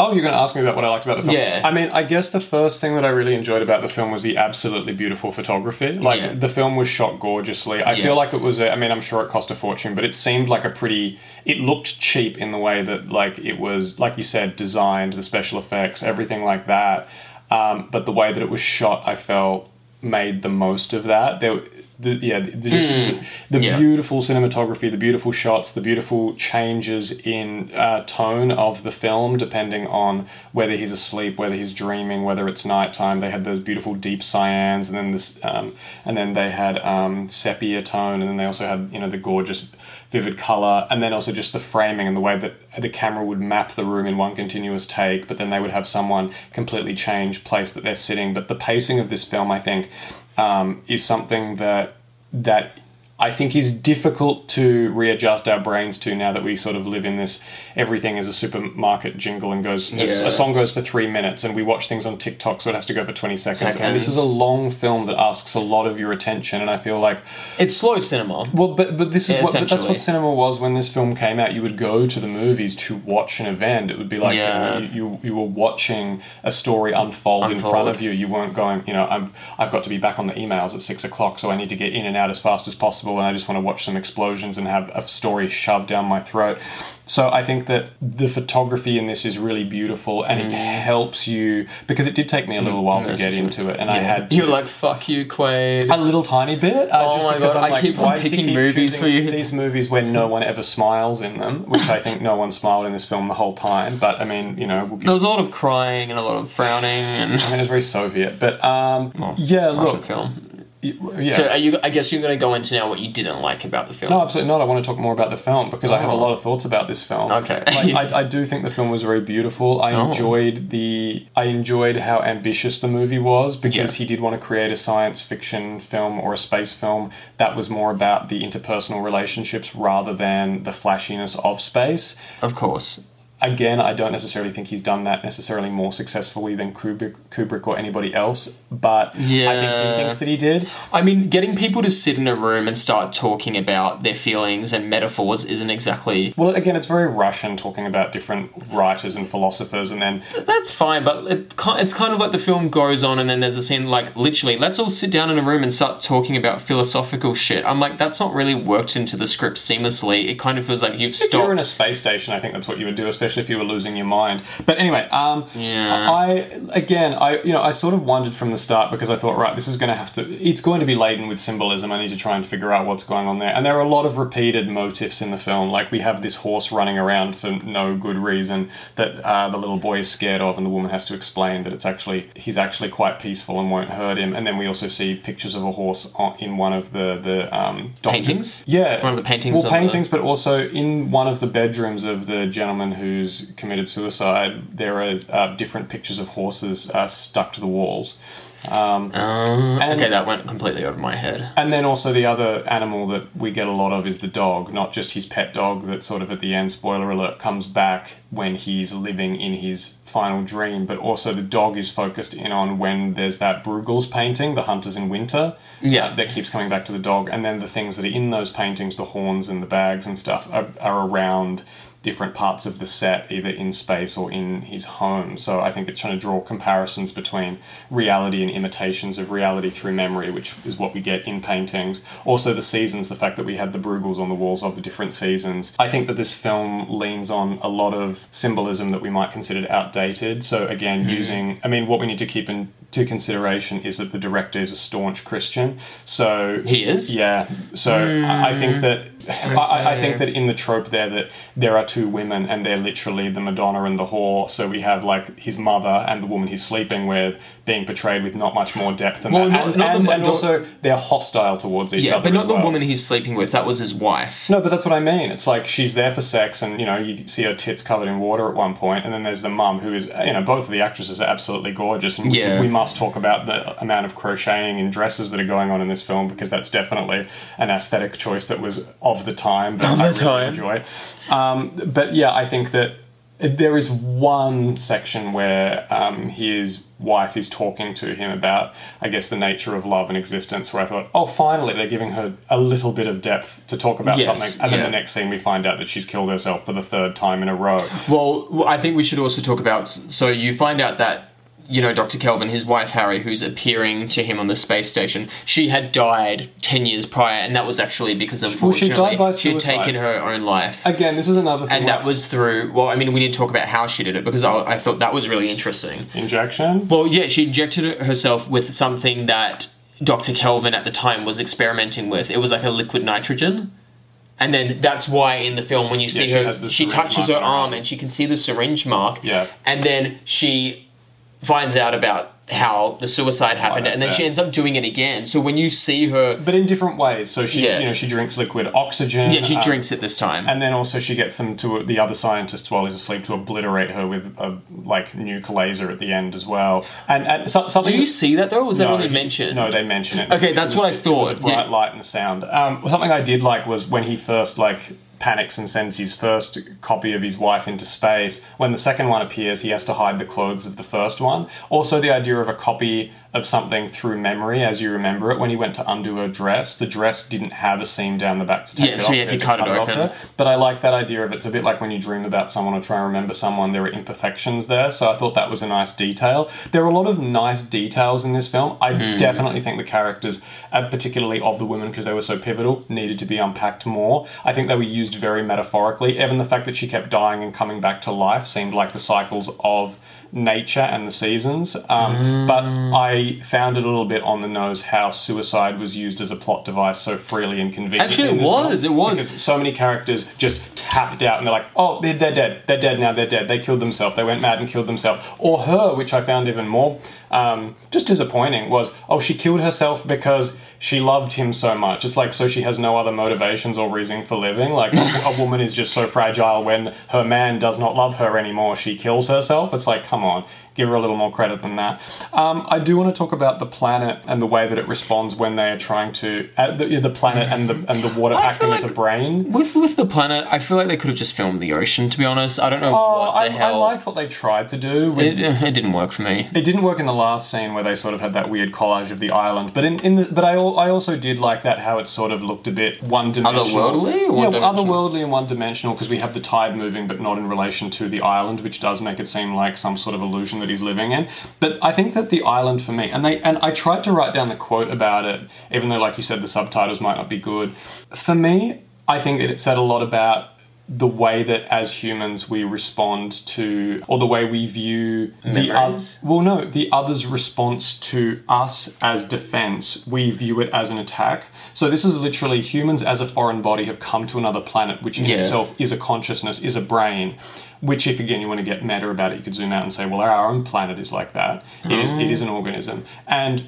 Oh, you're going to ask me about what I liked about the film? Yeah. I mean, I guess the first thing that I really enjoyed about the film was the absolutely beautiful photography. Like, Yeah. the film was shot gorgeously. I Yeah. feel like it was, a, I mean, I'm sure it cost a fortune, but it seemed like a pretty, it looked cheap in the way that, like, it was, like you said, designed, the special effects, everything like that. Um, but the way that it was shot, I felt made the most of that. There, the, yeah, the, the, just the, the. Yeah. beautiful cinematography, the beautiful shots, the beautiful changes in uh, tone of the film, depending on whether he's asleep, whether he's dreaming, whether it's nighttime. They had those beautiful deep cyans, and then this, um, and then they had um, sepia tone, and then they also had you know the gorgeous, vivid color, and then also just the framing and the way that the camera would map the room in one continuous take. But then they would have someone completely change place that they're sitting. But the pacing of this film, I think, um, is something that that I think is difficult to readjust our brains to now that we sort of live in this everything is a supermarket jingle and goes a- Yeah. a, song goes for three minutes and we watch things on TikTok so it has to go for 20 seconds. And this is a long film that asks a lot of your attention and I feel like It's slow cinema. well, but but this is Yeah, what but that's what cinema was when this film came out. You would go to the movies to watch an event. It would be like Yeah. you, you you were watching a story unfold, in front of you. You weren't going, you know, I'm I've got to be back on the emails at six o'clock, so I need to get in and out as fast as possible, and I just want to watch some explosions and have a story shoved down my throat. So I think that the photography in this is really beautiful, and it helps you because it did take me a little while to Mm. Get true. into it, and I had to, You're like, fuck you, Quaid. a little tiny bit. Uh, Oh just my God, I'm I like, keep on why does he picking keep movies for you? These movies where no one ever smiles in them, which I think no one smiled in this film the whole time. But I mean, you know, we'll There was a lot of crying and a lot of frowning and I mean, it's very Soviet. But um, yeah, look, film. Yeah. So are you? I guess you're going to go into now what you didn't like about the film. No, absolutely not. I want to talk more about the film because I have a Oh. lot of thoughts about this film. Okay. like, I, I do think the film was very beautiful. I Oh. enjoyed the. I enjoyed how ambitious the movie was because Yeah. he did want to create a science fiction film or a space film that was more about the interpersonal relationships rather than the flashiness of space. Of course. Again, I don't necessarily think he's done that necessarily more successfully than Kubrick, Kubrick or anybody else, but I think he thinks that he did. I mean, getting people to sit in a room and start talking about their feelings and metaphors isn't exactly. Well, again, it's very Russian talking about different writers and philosophers, and then That's fine, but it, it's kind of like the film goes on and then there's a scene like literally, let's all sit down in a room and start talking about philosophical shit. I'm like, that's not really worked into the script seamlessly. It kind of feels like you've if you're in a space station, I think that's what you would do, especially especially if you were losing your mind. But anyway, um, Yeah. I again, I you know, I sort of wondered from the start because I thought, right, this is going to have to, it's going to be laden with symbolism. I need to try and figure out what's going on there. And there are a lot of repeated motifs in the film, like we have this horse running around for no good reason that uh, the little boy is scared of, and the woman has to explain that it's actually he's actually quite peaceful and won't hurt him. And then we also see pictures of a horse on- in one of the the um, Paintings? Yeah, One of the paintings Well, of the- paintings, but also in one of the bedrooms of the gentleman who's committed suicide, there are uh, different pictures of horses uh, stuck to the walls. Um, Um, And- okay, that went completely over my head. and then also the other animal that we get a lot of is the dog, not just his pet dog that sort of at the end, spoiler alert, comes back when he's living in his final dream, but also the dog is focused in on when there's that Bruegels painting, The Hunters in Winter, Yeah. uh, that keeps coming back to the dog. And then the things that are in those paintings, the horns and the bags and stuff, are, are around different parts of the set, either in space or in his home. So I think it's trying to draw comparisons between reality and imitations of reality through memory, which is what we get in paintings. Also, the seasons, the fact that we had the Bruegels on the walls of the different seasons. I think that this film leans on a lot of symbolism that we might consider outdated. So again, hmm. using, I mean, what we need to keep into consideration is that the director is a staunch Christian. So He is? yeah. So I I think hmm. that I, I think that in the trope there that there are two women and they're literally the Madonna and the whore. So we have like his mother and the woman he's sleeping with being portrayed with not much more depth than Well, that. not- and, not and, mo- and not- also they're hostile towards each Yeah, other. but not the well. woman he's sleeping with. That was his wife. No, but that's what I mean. It's like she's there for sex, and you know you see her tits covered in water at one point, and then there's the mum who is, you know, both of the actresses are absolutely gorgeous, and we- Yeah. we, must talk about the amount of crocheting and dresses that are going on in this film because that's definitely an aesthetic choice that was of the time, but Of I really time. enjoy. Um, but yeah, I think that there is one section where um, his wife is talking to him about, I guess, the nature of love and existence. Where I thought, oh, finally, they're giving her a little bit of depth to talk about Yes, something. And then the next scene, we find out that she's killed herself for the third time in a row. Well, I think we should also talk about. So you find out that you know Dr. Kelvin, his wife Harry, who's appearing to him on the space station, she had died ten years prior, and that was actually because Well, she unfortunately died by she had taken her own life. Again, this is another thing. and that was through. Well, I mean, we need to talk about how she did it because I, I thought that was really interesting. injection. Well, yeah, she injected herself with something that Dr. Kelvin at the time was experimenting with. It was like a liquid nitrogen. And then that's why in the film, when you see she her, she touches her her arm arm. and she can see the syringe mark. Yeah. And then she finds out about how the suicide happened, that's and then she ends up doing it again. So when you see her, But in different ways. So she, Yeah. you know, she drinks liquid oxygen. yeah, she um, drinks it this time. And then also she gets them to the other scientists while he's asleep to obliterate her with a like nuke laser at the end as well. And, and so, something. Do you see that though? Or was that No, only mentioned? No, they mention it. Okay, It that's was- what I It thought. bright Yeah. light and a sound. Um, something I did like was when he first like panics and sends his first copy of his wife into space. When the second one appears, he has to hide the clothes of the first one. Also, the idea of a copy of something through memory as you remember it. When he went to undo her dress, the dress didn't have a seam down the back to take Yeah, it so off. he had to cut it off open. her. But I like that idea of it's a bit like when you dream about someone or try and remember someone, there are imperfections there. So I thought that was a nice detail. There are a lot of nice details in this film. I Hmm. definitely think the characters, uh, particularly of the women, because they were so pivotal, needed to be unpacked more. I think they were used very metaphorically. Even the fact that she kept dying and coming back to life seemed like the cycles of nature and the seasons. Um, But I found it a little bit on the nose how suicide was used as a plot device so freely and conveniently. Actually, it was, it was. Because so many characters just tapped out and they're like, oh, they're, they're dead. They're dead now. They're dead. They killed themselves. They went mad and killed themselves. Or her, which I found even more um, just disappointing, was, oh, she killed herself because she loved him so much. It's like, so she has no other motivations or reason for living. Like, a, [LAUGHS] a woman is just so fragile when her man does not love her anymore. She kills herself. It's like, come on. Give her a little more credit than that. Um, I do want to talk about the planet and the way that it responds when they are trying to uh, the, the planet and the and the water I acting feel as a like- brain. With with the planet, I feel like they could have just filmed the ocean. To be honest, I don't know Oh, what I, the I hell. liked what they tried to do. With, it, it didn't work for me. it didn't work in the last scene where they sort of had that weird collage of the island, but in, in the but I I also did like that how it sort of looked a bit one dimensional. Otherworldly or yeah, otherworldly and one dimensional because we have the tide moving, but not in relation to the island, which does make it seem like some sort of illusion that he's living in. But I think that the island for me, and they and I tried to write down the quote about it, even though, like you said, the subtitles might not be good. For me, I think that it said a lot about the way that as humans we respond to, or the way we view the other. Memories? Well, no, the other's response to us as defense, we view it as an attack. So this is literally humans as a foreign body have come to another planet, which in Yeah. itself is a consciousness, is a brain. Which, if again you want to get meta about it, you could zoom out and say, well, our own planet is like that. It is. It is an organism, and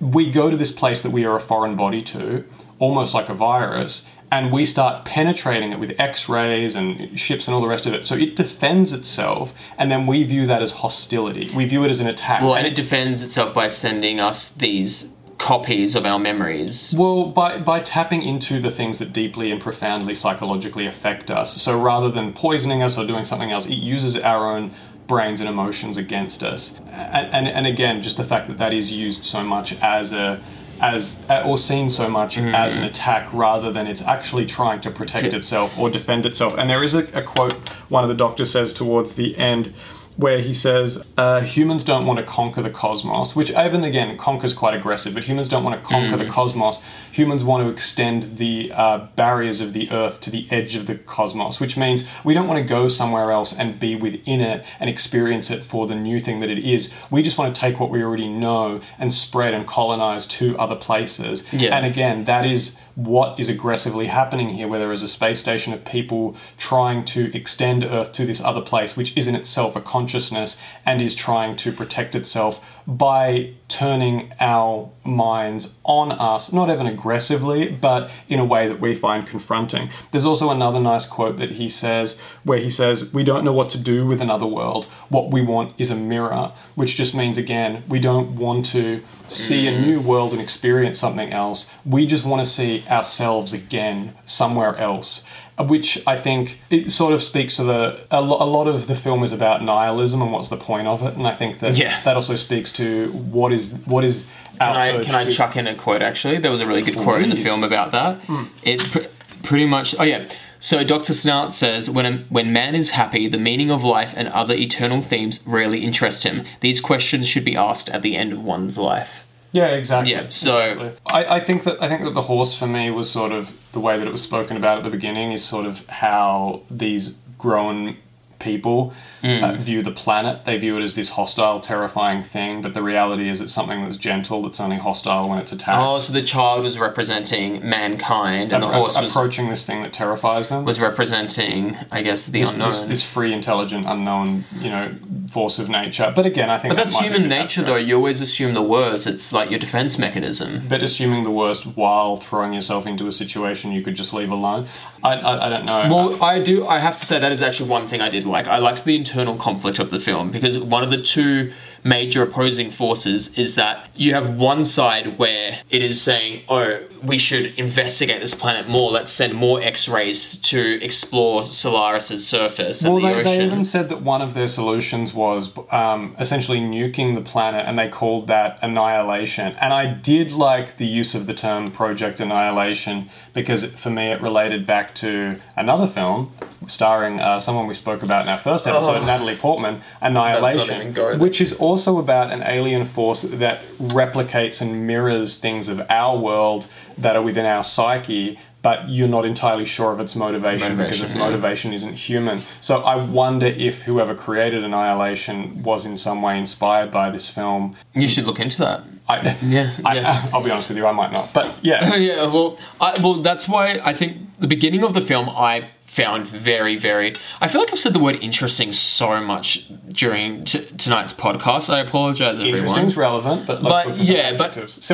we go to this place that we are a foreign body to, almost like a virus, and we start penetrating it with X rays and ships and all the rest of it. So it defends itself, and then we view that as hostility. We view it as an attack. Well, and it defends itself by sending us these copies of our memories. Well, by, by tapping into the things that deeply and profoundly psychologically affect us. So rather than poisoning us or doing something else, it uses our own brains and emotions against us. And, and, and again, just the fact that that is used so much as a as uh, or seen so much mm. as an attack rather than it's actually trying to protect itself or defend itself. And there is a, a quote one of the doctors says towards the end where he says uh, humans don't want to conquer the cosmos, which even again conquers quite aggressive, but humans don't want to conquer the cosmos. Humans want to extend the uh, barriers of the Earth to the edge of the cosmos, which means we don't want to go somewhere else and be within it and experience it for the new thing that it is. We just want to take what we already know and spread and colonize to other places. Yeah. And again, that is what is aggressively happening here, where there is a space station of people trying to extend Earth to this other place, which is in itself a consciousness and is trying to protect itself by turning our minds on us, not even aggressively, but in a way that we find confronting. There's also another nice quote that he says, where he says, We don't know what to do with another world. What we want is a mirror, which just means, again, we don't want to see a new world and experience something else. We just want to see ourselves again somewhere else Uh, which I think it sort of speaks to the a, lo- a lot of the film is about nihilism and what's the point of it, and I think that Yeah. that also speaks to what is what is Can I can I to- chuck in a quote? Actually, there was a really good quote in the film about that. Hmm. It pr- pretty much. Oh yeah. So Dr. Snaut says, when, a, when man is happy, the meaning of life and other eternal themes rarely interest him. These questions should be asked at the end of one's life. Yeah, exactly. Yeah, so- exactly. I, I think that I think that the horse for me was sort of the way that it was spoken about at the beginning is sort of how these grown people Mm. uh, view the planet. They view it as this hostile, terrifying thing, but the reality is it's something that's gentle. That's only hostile when it's attacked. Oh, so the child was representing mankind, and the Appro- horse was approaching this thing that terrifies them. was representing, I guess, the this, unknown. this, this free, intelligent, unknown, you know, force of nature. But again, I think but that that's human a nature, though. You always assume the worst. It's like your defense mechanism. But assuming the worst while throwing yourself into a situation you could just leave alone, I, I, I don't know. Well, I do. I have to say that is actually one thing I did like. I liked the internal conflict of the film because one of the two major opposing forces is that you have one side where it is saying, "Oh, we should investigate this planet more. Let's send more X-rays to explore Solaris's surface and well, the they, they ocean." even said that one of their solutions was um, essentially nuking the planet, and they called that annihilation. And I did like the use of the term Project Annihilation because for me it related back to another film starring uh, someone we spoke about in our first episode, Natalie Portman, Annihilation, even go there. which is also about an alien force that replicates and mirrors things of our world that are within our psyche. But you're not entirely sure of its motivation, because its yeah. motivation isn't human. So I wonder if whoever created Annihilation was in some way inspired by this film. you should look into that. I, Yeah, I, yeah. I'll be honest with you, I might not. But yeah, [LAUGHS] yeah, well, I, well, that's why I think the beginning of the film I found very, very. I feel like I've said the word interesting so much during t- tonight's podcast. I apologize, everyone. interesting's relevant, but But yeah, but adjectives.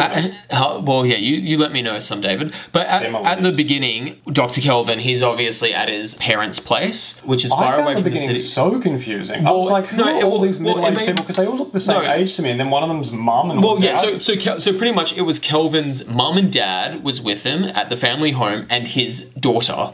Uh, well, yeah, you, you let me know some, David. But at, at the beginning, Doctor Kelvin, he's obviously at his parents' place, which is far away the from the city. so confusing. I was like, who no, are all these well, it middle-aged made- people? Because they all look the same No. age to me, and then one of them's mum and Well, dad. yeah. So, so, Kel- so pretty much, it was Kelvin's mum and dad was with him at the family home, and his daughter.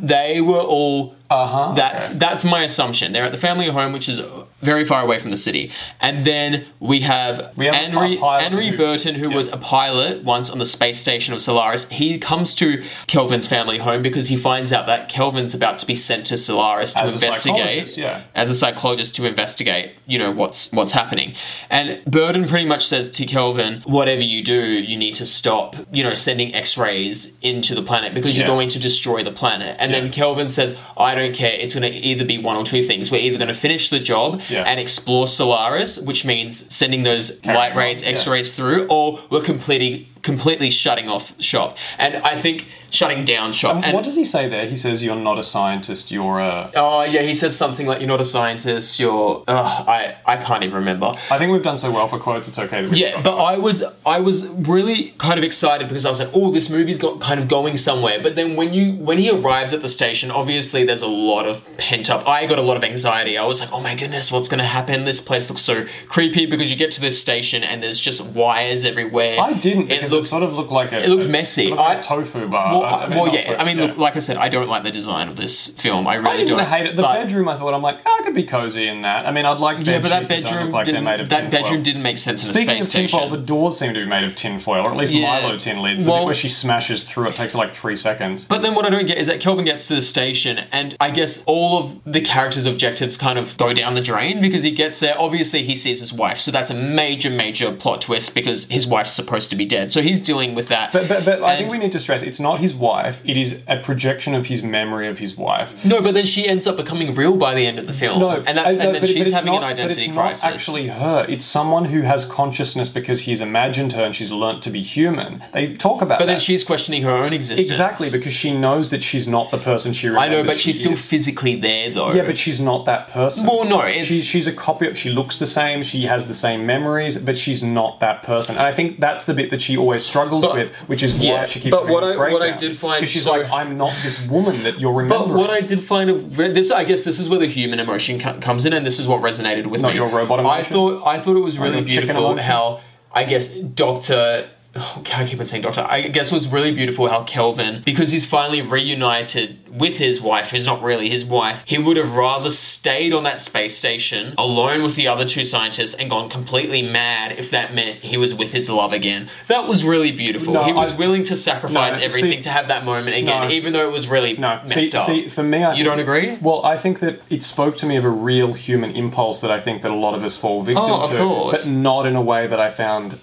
They were all Uh huh. That's that's my assumption. They're at the family home, which is very far away from the city. And then we have, We have Henry, Henry who- Berton, who yeah. was a pilot once on the space station of Solaris. He comes to Kelvin's family home because he finds out that Kelvin's about to be sent to Solaris to As a investigate psychologist, yeah. as a psychologist to investigate, you know, what's what's happening. And Berton pretty much says to Kelvin, whatever you do, you need to stop, you know, sending X-rays into the planet because you're Yeah. going to destroy the planet. And then Kelvin says, I don't care. It's going to either be one or two things. We're either going to finish the job Yeah. and explore Solaris, which means sending those light rays. X-rays through, or we're completely completely shutting off shop. And I think shutting down shop. And and what does he say there? He says, "You're not a scientist. You're a." Oh yeah, he said something like, "You're not a scientist. You're." Ugh, I I can't even remember. I think we've done so well for quotes. It's okay. We Yeah, but I was I was really kind of excited because I was like, "Oh, this movie's got kind of going somewhere." But then when you when he arrives at the station, obviously there's a lot of pent up. I got a lot of anxiety. I was like, "Oh my goodness, what's going to happen? This place looks so creepy." Because you get to this station and there's just wires everywhere. I didn't because it, looks sort of looked like a. it looked messy. It looked like I- tofu bar. well, I- mean, well yeah. tofu- I mean, yeah. look, like I said, I don't like the design of this film. I really I don't. hate it. The bedroom, I thought, I'm like, oh, I could be cozy in that. I mean, I'd like Yeah, but that bedroom like didn't. made of that tinfoil. bedroom didn't make sense in a Speaking space of tinfoil, station. the doors seem to be made of tinfoil, or at least Yeah. Milo tin lids. The Well- bit where she smashes through it takes like three seconds. But then what I don't get is that Kelvin gets to the station, and I guess all of the characters' objectives kind of go down the drain because he gets there. Obviously, he sees his wife, so that's a major, major plot twist because his wife's supposed to be dead. So he's dealing with that. But, but, but I think we need to stress it's not his wife, it is a projection of his memory of his wife. no, but then she ends up becoming real by the end of the film. No, and that's I- and then but- she's but having not- an identity but it's crisis. Not actually her. It's someone who has consciousness because he's imagined her and she's learnt to be human. They talk about but then she's questioning her own existence. exactly because she knows that she's not the person she I know, but she she's still is. physically there though. Yeah, but she's not that person. Well, no, she's she's a copy of. She looks the same. She has the same memories, but she's not that person. And I think that's the bit that she always struggles But- with, which is yeah, why she keeps. but what I- what I did find she's so- like, I'm not this woman that you're remembering. But what I did find this, I guess, this is where the human emotion comes in, and this is what resonated with Not me. your robot emotion. I thought I thought it was really beautiful how I guess Doctor. Oh, I keep on saying Doctor. I guess it was really beautiful how Kelvin, because he's finally reunited with his wife, who's not really his wife, he would have rather stayed on that space station alone with the other two scientists and gone completely mad if that meant he was with his love again. That was really beautiful. No, he was I- willing to sacrifice No, everything see- to have that moment again, No. even though it was really messed see, up. see, for me, I You don't agree? Well, I think that it spoke to me of a real human impulse that I think that a lot of us fall victim Oh, of to, course. but not in a way that I found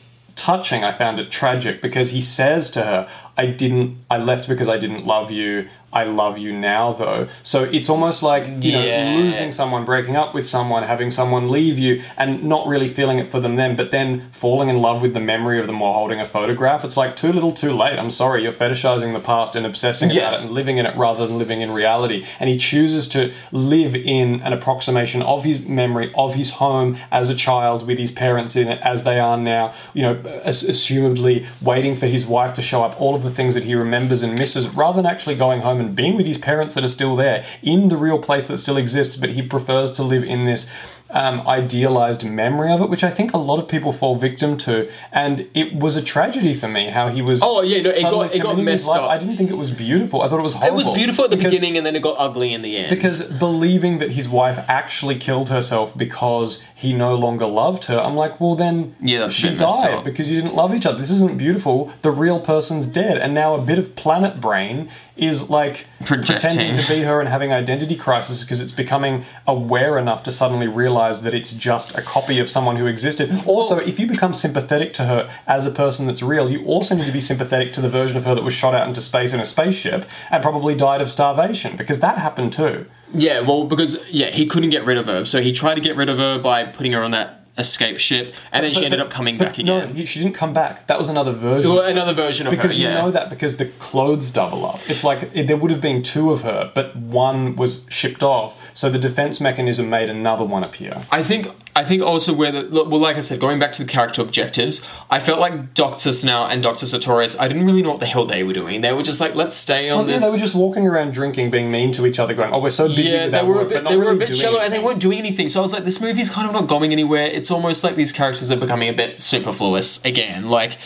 touching. I found it tragic because he says to her, "I didn't. I left because I didn't love you. I love you now, though." So it's almost like you Yeah. know losing someone, breaking up with someone, having someone leave you, and not really feeling it for them then, but then falling in love with the memory of them while holding a photograph. It's like too little, too late. I'm sorry, you're fetishizing the past and obsessing about it and living in it rather than living in reality. And he chooses to live in an approximation of his memory of his home as a child with his parents in it as they are now, you know, as- assumedly waiting for his wife to show up, all of the things that he remembers and misses, rather than actually going home and being with his parents that are still there in the real place that still exists, but he prefers to live in this um, idealized memory of it, which I think a lot of people fall victim to. And it was a tragedy for me how he was. Oh, yeah, no, it got- it got messed up. I didn't think it was beautiful. I thought it was horrible. It was beautiful at the Because- beginning and then it got ugly in the end. Because believing that his wife actually killed herself because he no longer loved her, I'm like, well, then Yeah, she died because you didn't love each other. This isn't beautiful. The real person's dead. And now a bit of planet brain is like Projecting. pretending to be her and having identity crisis because it's becoming aware enough to suddenly realize that it's just a copy of someone who existed. Also, if you become sympathetic to her as a person that's real, you also need to be sympathetic to the version of her that was shot out into space in a spaceship and probably died of starvation because that happened too. yeah, well, because yeah, he couldn't get rid of her, so he tried to get rid of her by putting her on that escape ship, and then she ended but- up coming back again. he- she didn't come back. That was another version. Well, another version of her. because her. you Yeah. know that because the clothes double up. It's like it, there would have been two of her, but one was shipped off. So the defense mechanism made another one appear. I think I think also where the well, like I said, going back to the character objectives, I felt like Doctor Snell and Doctor Sartorius. I didn't really know what the hell they were doing. They were just like, let's stay on Well, yeah, this. they were just walking around drinking, being mean to each other, going, "Oh, we're so busy yeah, with they were a work," bit. but not They were a bit shallow, and they weren't doing anything. So I was like, this movie's kind of not going anywhere. It's almost like these characters are becoming a bit superfluous again. Like,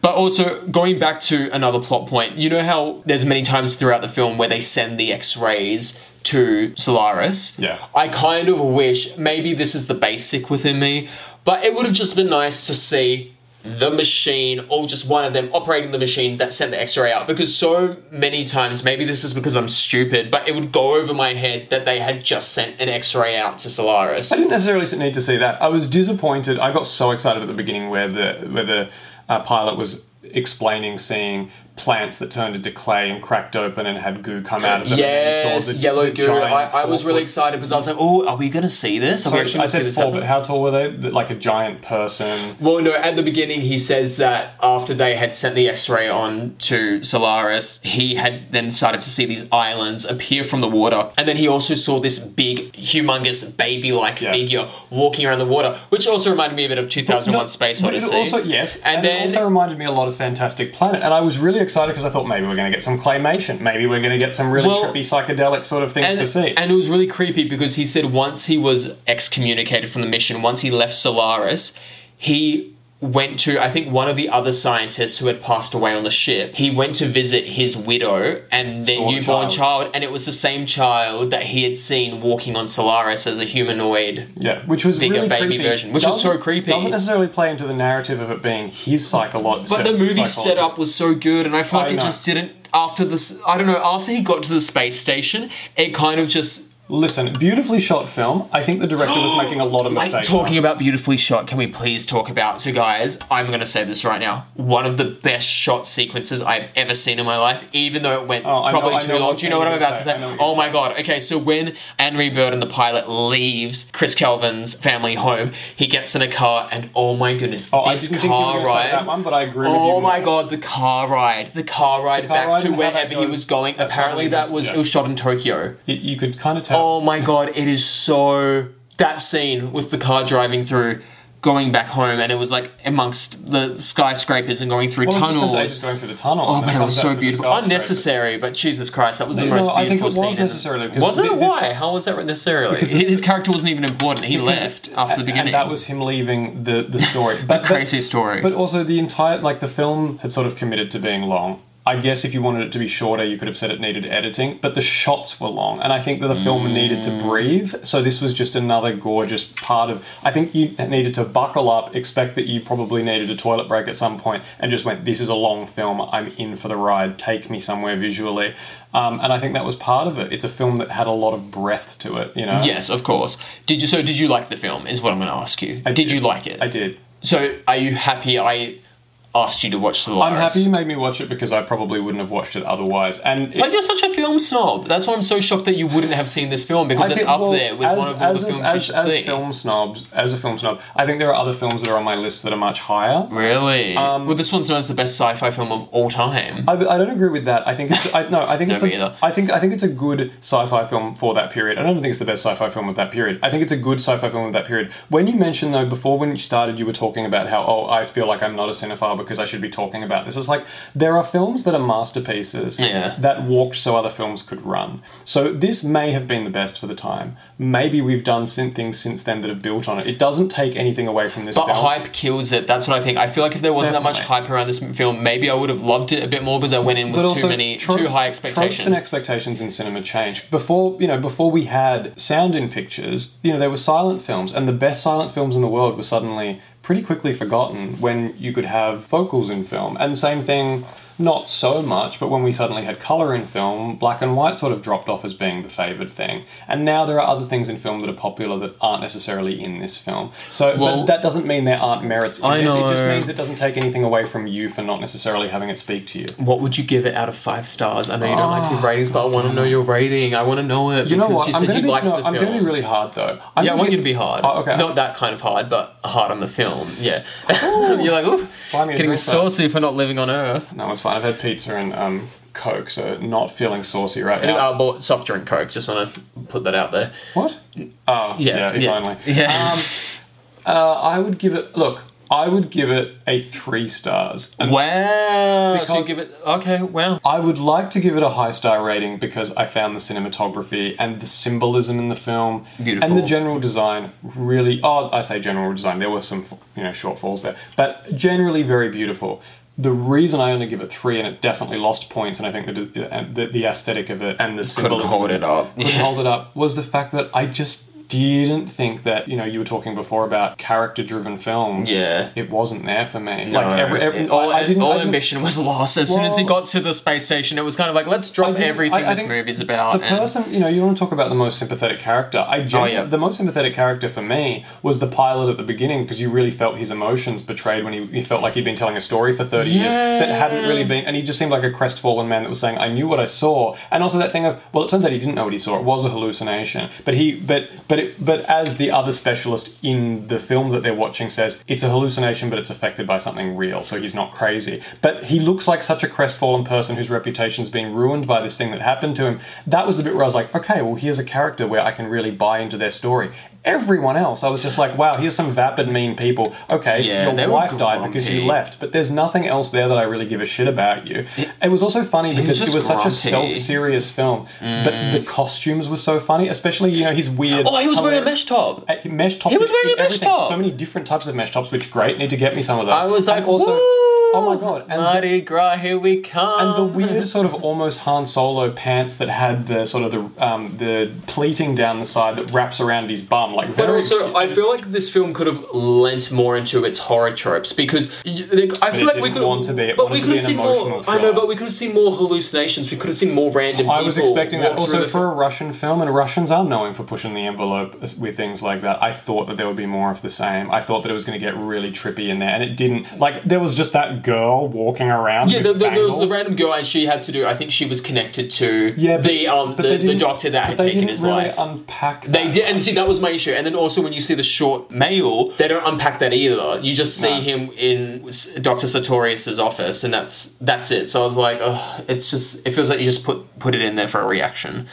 but also going back to another plot point. You know how there's many times throughout the film where they send the X-rays to Solaris. Yeah. I kind of wish maybe this is the basic within me, but it would have just been nice to see the machine or just one of them operating the machine that sent the x-ray out because so many times maybe this is because I'm stupid but it would go over my head that they had just sent an x-ray out to Solaris I didn't necessarily need to see that. I was disappointed. I got so excited at the beginning where the where the uh, pilot was explaining seeing plants that turned into clay and cracked open and had goo come out of them. and yes the- yellow the goo I, I was really excited because I was like oh are we gonna see this Sorry, I said four, but how tall were they? Like a giant person. Well, no, at the beginning, he says that after they had sent the x ray on to Solaris, he had then started to see these islands appear from the water. And then he also saw this big, humongous, baby like Yeah. figure walking around the water, which also reminded me a bit of 2001 No, Space Odyssey. Also, yes, And and, it then- also reminded me a lot of Fantastic Planet, and I was really excited because I thought maybe we're going to get some claymation, maybe we're going to get some really Well, trippy psychedelic sort of things and, to see. and it was really creepy because he said once he was excommunicated from the mission, once he left Solaris, he went to I think one of the other scientists who had passed away on the ship. He went to visit his widow and their Saw the newborn child. child. and it was the same child that he had seen walking on Solaris as a humanoid. yeah, which was bigger really baby creepy. version, which was so Doesn't- creepy. Doesn't necessarily play into the narrative of it being his psychological. But the movie setup was so good, and I feel like I it just didn't. After this, I don't know. After he got to the space station, it kind of just Listen, beautifully shot film. I think the director was [GASPS] making a lot of mistakes. talking about beautifully shot, can we please talk about? So, guys, I'm going to say this right now. One of the best shot sequences I've ever seen in my life, even though it went Oh, I know- probably I too know long. what Do you know what I'm you're about to say. say? I know what Oh my saying. god. Okay, so when Henry Bird and the pilot leaves Chris Kelvin's family home, he gets in a car, and oh my goodness, Oh, I this didn't think you were car say ride. that one, but I agree with Oh you. my god, the car ride. The car ride car back ride to and how that wherever he goes was going. Apparently, something that was yeah. it was shot in Tokyo. You could kind of tell. Oh my god, it is so that scene with the car driving through, going back home, and it was like amongst the skyscrapers and going through well, just tunnels. ages going through the tunnel. Oh man, it was so beautiful. Unnecessary, but Jesus Christ, that was the No, most I think beautiful it was scene. necessarily, was it? Why? How was that necessarily? Because the- his character wasn't even important. He left after the beginning. And that was him leaving the, the story. [LAUGHS] But, crazy story. But also the entire like the film had sort of committed to being long. I guess if you wanted it to be shorter, you could have said it needed editing, but the shots were long, and I think that the film needed to Mm. breathe. So this was just another gorgeous part of. I think you needed to buckle up, expect that you probably needed a toilet break at some point, and just went, "This is a long film. I'm in for the ride. Take me somewhere visually." Um, and I think that was part of it. It's a film that had a lot of breath to it. You know. yes, of course. Did you? So, did you like the film? Is what I'm going to ask you. I did you like it? I did. So, are you happy? I asked you to watch the. I'm happy you made me watch it because I probably wouldn't have watched it otherwise. And it, But you're such a film snob. That's why I'm so shocked that you wouldn't have seen this film because I it's think, up well, there with as, one of all the a- films as, you should as see. film snobs, as a film snob, I think there are other films that are on my list that are much higher. Really? Um, well, this one's known as the best sci-fi film of all time. I, I don't agree with that. I think it's I, no. I think [LAUGHS] it's me a, either. I think I think it's a good sci-fi film for that period. I don't think it's the best sci-fi film of that period. I think it's a good sci-fi film of that period. When you mentioned though before when you started, you were talking about how oh I feel like I'm not a cinephile because I should be talking about this. It's like there are films that are masterpieces Yeah. that walked so other films could run. So this may have been the best for the time. Maybe we've done things since then that have built on it. It doesn't take anything away from this But film. hype kills it. That's what I think. I feel like if there wasn't that much hype around this film, maybe I would have loved it a bit more because I went in with too many, trope- too high Tropes and expectations. expectations in cinema change. Before you know, before we had sound in pictures, you know, there were silent films, and the best silent films in the world were suddenly pretty quickly forgotten when you could have vocals in film. And same thing, not so much, but when we suddenly had color in film, black and white sort of dropped off as being the favored thing. And now there are other things in film that are popular that aren't necessarily in this film. So, Well- that doesn't mean there aren't merits in I this. It just means it doesn't take anything away from you for not necessarily having it speak to you. what would you give it out of five stars? I know you don't like to give ratings, but I want to know your rating. I want to know it. You know what? You I'm said gonna you be, liked no, the I'm gonna be really hard though. I'm yeah, I want you to be hard. Oh, okay. Not that kind of hard, but hard on the film. Yeah. [LAUGHS] You're like, ooh, getting saucy for not living on Earth. No, it's fine. I've had pizza and um, Coke, so not feeling saucy right now. I bought soft drink Coke. Just want to put that out there. what? Oh, yeah, Yeah, if yeah. only. [LAUGHS] Yeah. Um, uh, I would give it. Look, I would give it a three stars. And Wow. so you give it okay. Wow. I would like to give it a high star rating because I found the cinematography and the symbolism in the film Beautiful. and the general design really. Oh, I say general design. There were some you know shortfalls there, but generally very beautiful. The reason I only give it three, and it definitely lost points, and I think that the, the aesthetic of it and the symbolism Couldn't hold it up. couldn't hold it up was the fact that I just didn't think that you know you were talking before about character driven films Yeah. it wasn't there for me No, like every, every it- all, I, I didn't all I didn't- ambition was lost as soon as he got to the space station. It was kind of like let's drop everything I- I this movie's about. The and- person, you know, you want to talk about the most sympathetic character. I gen- Oh, yeah. the most sympathetic character for me was the pilot at the beginning because you really felt his emotions betrayed when he, he felt like he'd been telling a story for thirty years that hadn't really been, and he just seemed like a crestfallen man that was saying, "I knew what I saw," and also that thing of, well, it turns out he didn't know what he saw. It was a hallucination, but he, but but it, but as the other specialist in the film that they're watching says, it's a hallucination, but it's affected by something real, so he's not crazy. But he looks like such a crestfallen person whose reputation's been ruined by this thing that happened to him. That was the bit where I was like, okay, well, here's a character where I can really buy into their story. Everyone else, I was just like, wow, here's some vapid, mean people. Okay, Yeah, your wife died because you left, but there's nothing else there that I really give a shit about you. It, was also funny because it was such a self-serious film, but the costumes were so funny, especially you know his weird. oh, he was wearing a mesh top. uh, mesh tops. He was wearing a mesh everything. top. So many different types of mesh tops, which great. Need to get me some of those. I was like, And also, oh my god, and the, Gras, here we come. and the weird [LAUGHS] sort of almost Han Solo pants that had the sort of the um, the pleating down the side that wraps around his bum, like. But also, I feel like this film could have lent more into its horror tropes because like, I feel like we could want to be. It but we could have seen more. emotional I know, but we could have seen more hallucinations. We could have seen more random. I was expecting that. Also, for a Russian film, and Russians are known for pushing the envelope with things like that. I thought that there would be more of the same. I thought that it was going to get really trippy in there, and it didn't. Like there was just that girl walking around. Yeah, the, the, there was the random girl, and she had to do. I think she was connected to Yeah, but- the um the, the doctor that had taken his really life. Unpack. They did, and see that was my issue. And then also when you see the short male, they don't unpack that either. You just see No. him in Doctor Sartorius's office, and that's that's it. So I was like, oh, it's just it feels like you just put put it in there for a reaction.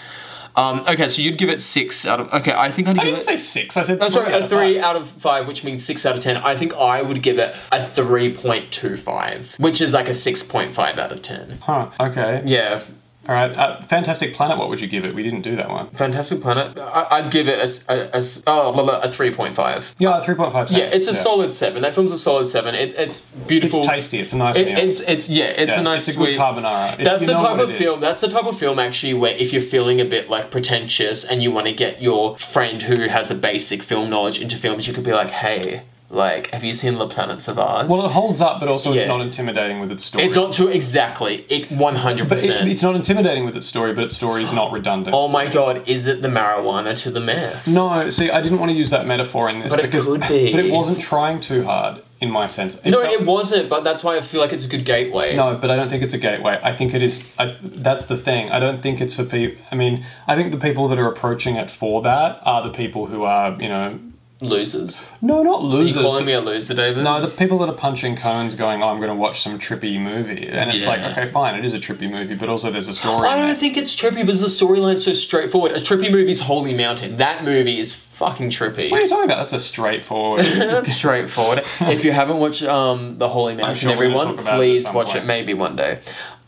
Um, okay, so you'd give it six out of. Okay, I think I'd give I didn't it. say six. I said I'm sorry, a of three five. out of five, which means six out of ten. I think I would give it a three point two five, which is like a six point five out of ten. Huh. Okay. Yeah, All right. Uh, Fantastic Planet. What would you give it? We didn't do that one. Fantastic Planet. I, I'd give it a, a- a oh, blah, blah, a three point five. Yeah, three point five. Yeah, it's a solid seven. That film's a solid seven. It, it's beautiful. It's tasty. It's a nice It, meal. it's it's yeah, it's Yeah, a nice it's a good carbonara. If That's the type of it is. film. That's the type of film actually where if you're feeling a bit like pretentious and you want to get your friend who has a basic film knowledge into films, you could be like, hey, like, have you seen La Planète Sauvage? Well, it holds up, but also it's Yeah. not intimidating with its story. it's not too exactly it one hundred But it, percent. it's not intimidating with its story, but its story is not redundant. Oh my god, is it the marijuana to the meth? No, see, I didn't want to use that metaphor in this But it because, could be. [LAUGHS] but it wasn't trying too hard in my sense. No, felt- it wasn't, but that's why I feel like it's a good gateway. No, but I don't think it's a gateway. I think it is. I, that's the thing. I don't think it's for people. I mean, I think the people that are approaching it for that are the people who are, you know, Losers. no, not Are you losers. calling me a loser, David? no, the people that are punching cones, going, "Oh, I'm going to watch some trippy movie," and it's like, okay, fine, it is a trippy movie, but also there's a story. I don't think it's trippy because the storyline's so straightforward. A trippy movie's Holy Mountain. That movie is fucking trippy. What are you talking about? That's a straightforward. [LAUGHS] That's straightforward. if you haven't watched um, the Holy [LAUGHS] Mountain, sure everyone, please watch it. Maybe one day.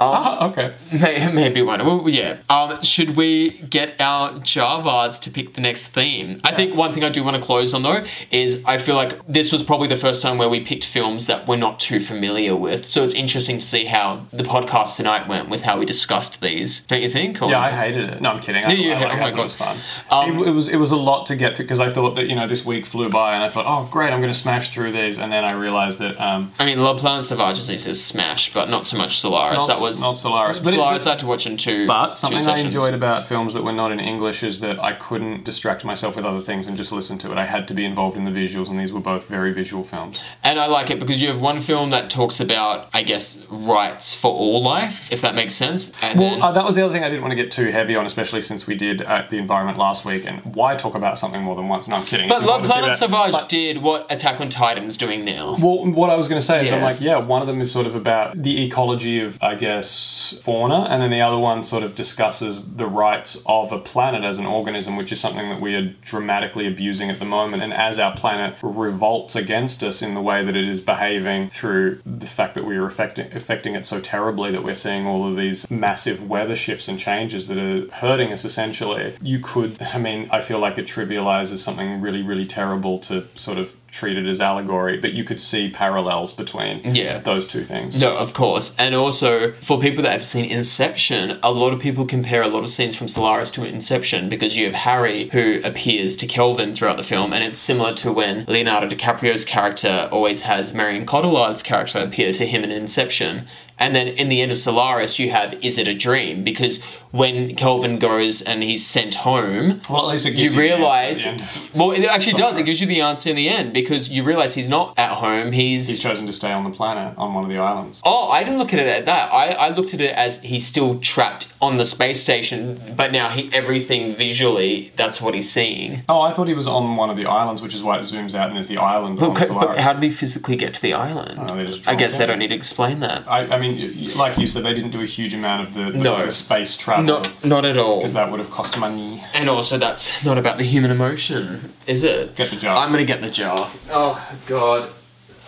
Um, Ah, okay. may- maybe one. Well, yeah. Um, should we get our Javas to pick the next theme? I think one thing I do want to close on though is I feel like this was probably the first time where we picked films that we're not too familiar with. So it's interesting to see how the podcast tonight went with how we discussed these. Don't you think? Or- Yeah, I hated it. No, I'm kidding. I, Yeah, I, oh my thought it was fun. Um, it, it was it was a lot to get through because I thought that you know this week flew by and I thought, oh great, I'm going to smash through these, and then I realized that um, I mean, La Planète Sauvage is a smash, but not so much Solaris. that was not Solaris, but, it- Solaris. I had to watch in two. but two something I enjoyed about films that were not in English is that I couldn't distract myself with other things and just listen to it. I had to be involved in the visuals, and these were both very visual films. And I like it because you have one film that talks about, I guess, rights for all life, if that makes sense. And Well, then, uh, that was the other thing I didn't want to get too heavy on, especially since we did at the environment last week. And why talk about something more than once? No, I'm kidding. but It's La important to do Planète that. Sauvage But- did what Attack on Titan's doing now. Well, what I was going to say is, I'm like, yeah, one of them is sort of about the ecology of, I guess, fauna, and then the other one sort of discusses the rights of a planet as an organism, which is something that we are dramatically abusing at the moment. And as our planet revolts against us in the way that it is behaving through the fact that we are affecting, affecting it so terribly that we're seeing all of these massive weather shifts and changes that are hurting us essentially, you could, I mean, I feel like it trivializes something really, really terrible to sort of treated as allegory, but you could see parallels between Yeah. those two things. No, of course. And also, for people that have seen Inception, a lot of people compare a lot of scenes from Solaris to Inception because you have Harry who appears to Kelvin throughout the film, and it's similar to when Leonardo DiCaprio's character always has Marion Cotillard's character appear to him in Inception. And then in the end of Solaris, you have Is It a Dream? Because when Kelvin goes and he's sent home, Well, at least it you gives you, the answer at realize. Well, it actually does. It gives you the answer in the end because you realize he's not at home. He's he's chosen to stay on the planet on one of the islands. Oh, I didn't look at it at that. I, I looked at it as he's still trapped on the space station, but now he everything visually that's what he's seeing. Oh, I thought he was on one of the islands, which is why it zooms out and there's the island on But, but how did he physically get to the island? know, just I guess they don't need to explain that. I, I mean, y- y- like you said, they didn't do a huge amount of the, the, No. the space travel Not, not at all. because that would have cost money. And also, that's not about the human emotion, is it? Get the jar. I'm gonna get the jar. Oh God.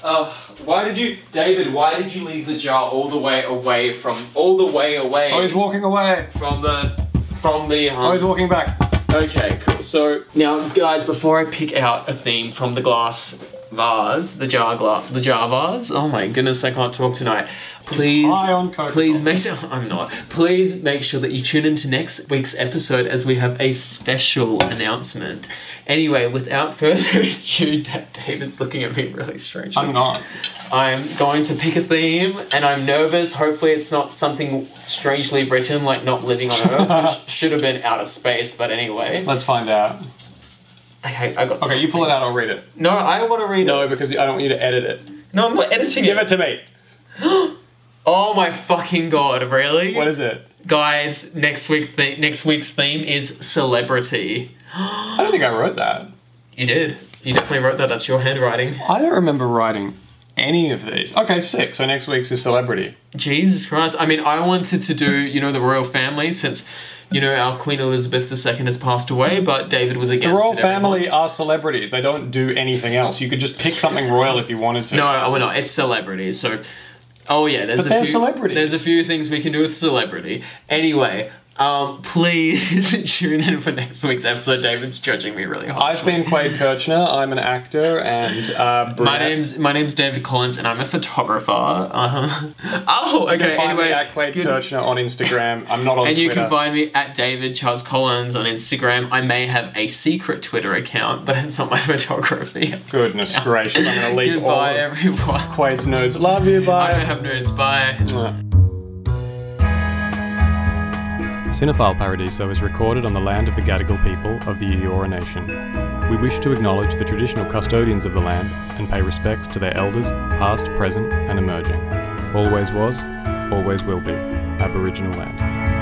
Oh, why did you, David? Why did you leave the jar all the way away from, all the way away Oh, he's walking away. from the, from the? Um, Oh, he's walking back. Okay, cool. So now, guys, before I pick out a theme from the glass vase, the jar glass, the jar vase. Oh my goodness, I can't talk tonight. Please, on please make sure I'm not. Please make sure that you tune into next week's episode as we have a special announcement. Anyway, without [LAUGHS] further ado, David's looking at me really strange. I'm not. I'm going to pick a theme, and I'm nervous. Hopefully, it's not something strangely written like "Not Living on Earth," [LAUGHS] which should have been outer space. But anyway, Let's find out. okay, I got. Okay, you pull it out. I'll read it. No, I want to read No, it. No, because I don't want you to edit it. No, I'm not editing Give it. Give it to me. [GASPS] [GASPS] Oh my fucking god! Really, What is it? guys? Next week, th- next week's theme is celebrity. I don't think I wrote that. You did. You definitely wrote that. That's your handwriting. I don't remember writing any of these. Okay, sick. So next week's is celebrity. Jesus Christ. I mean, I wanted to do, you know, the royal family since, you know, our Queen Elizabeth II has passed away, but David was against. The royal it. family are celebrities. They don't do anything else. You could just pick something royal if you wanted to. No, we're not. It's celebrities. So, oh yeah, there's But a few. celebrities. There's a few things we can do with celebrity. Anyway, um, please [LAUGHS] tune in for next week's episode. David's judging me really hard. I've been Quaid Kirchner. I'm an actor and uh, My name's my name's David Collins, and I'm a photographer. Um, [LAUGHS] oh, You can okay. find Anyway, me at Quaid good- Kirchner on Instagram. I'm not on And you can find me at David Charles Collins on Instagram. I may have a secret Twitter account, but it's not my [LAUGHS] photography. Goodness gracious, I'm going to leave Goodbye, all everyone. Quaid's nudes. Love you, bye. I don't have nerds. Bye. Cinephile Paradiso is recorded on the land of the Gadigal people of the Eora Nation. We wish to acknowledge the traditional custodians of the land and pay respects to their elders, past, present, and emerging. Always was, always will be, Aboriginal land.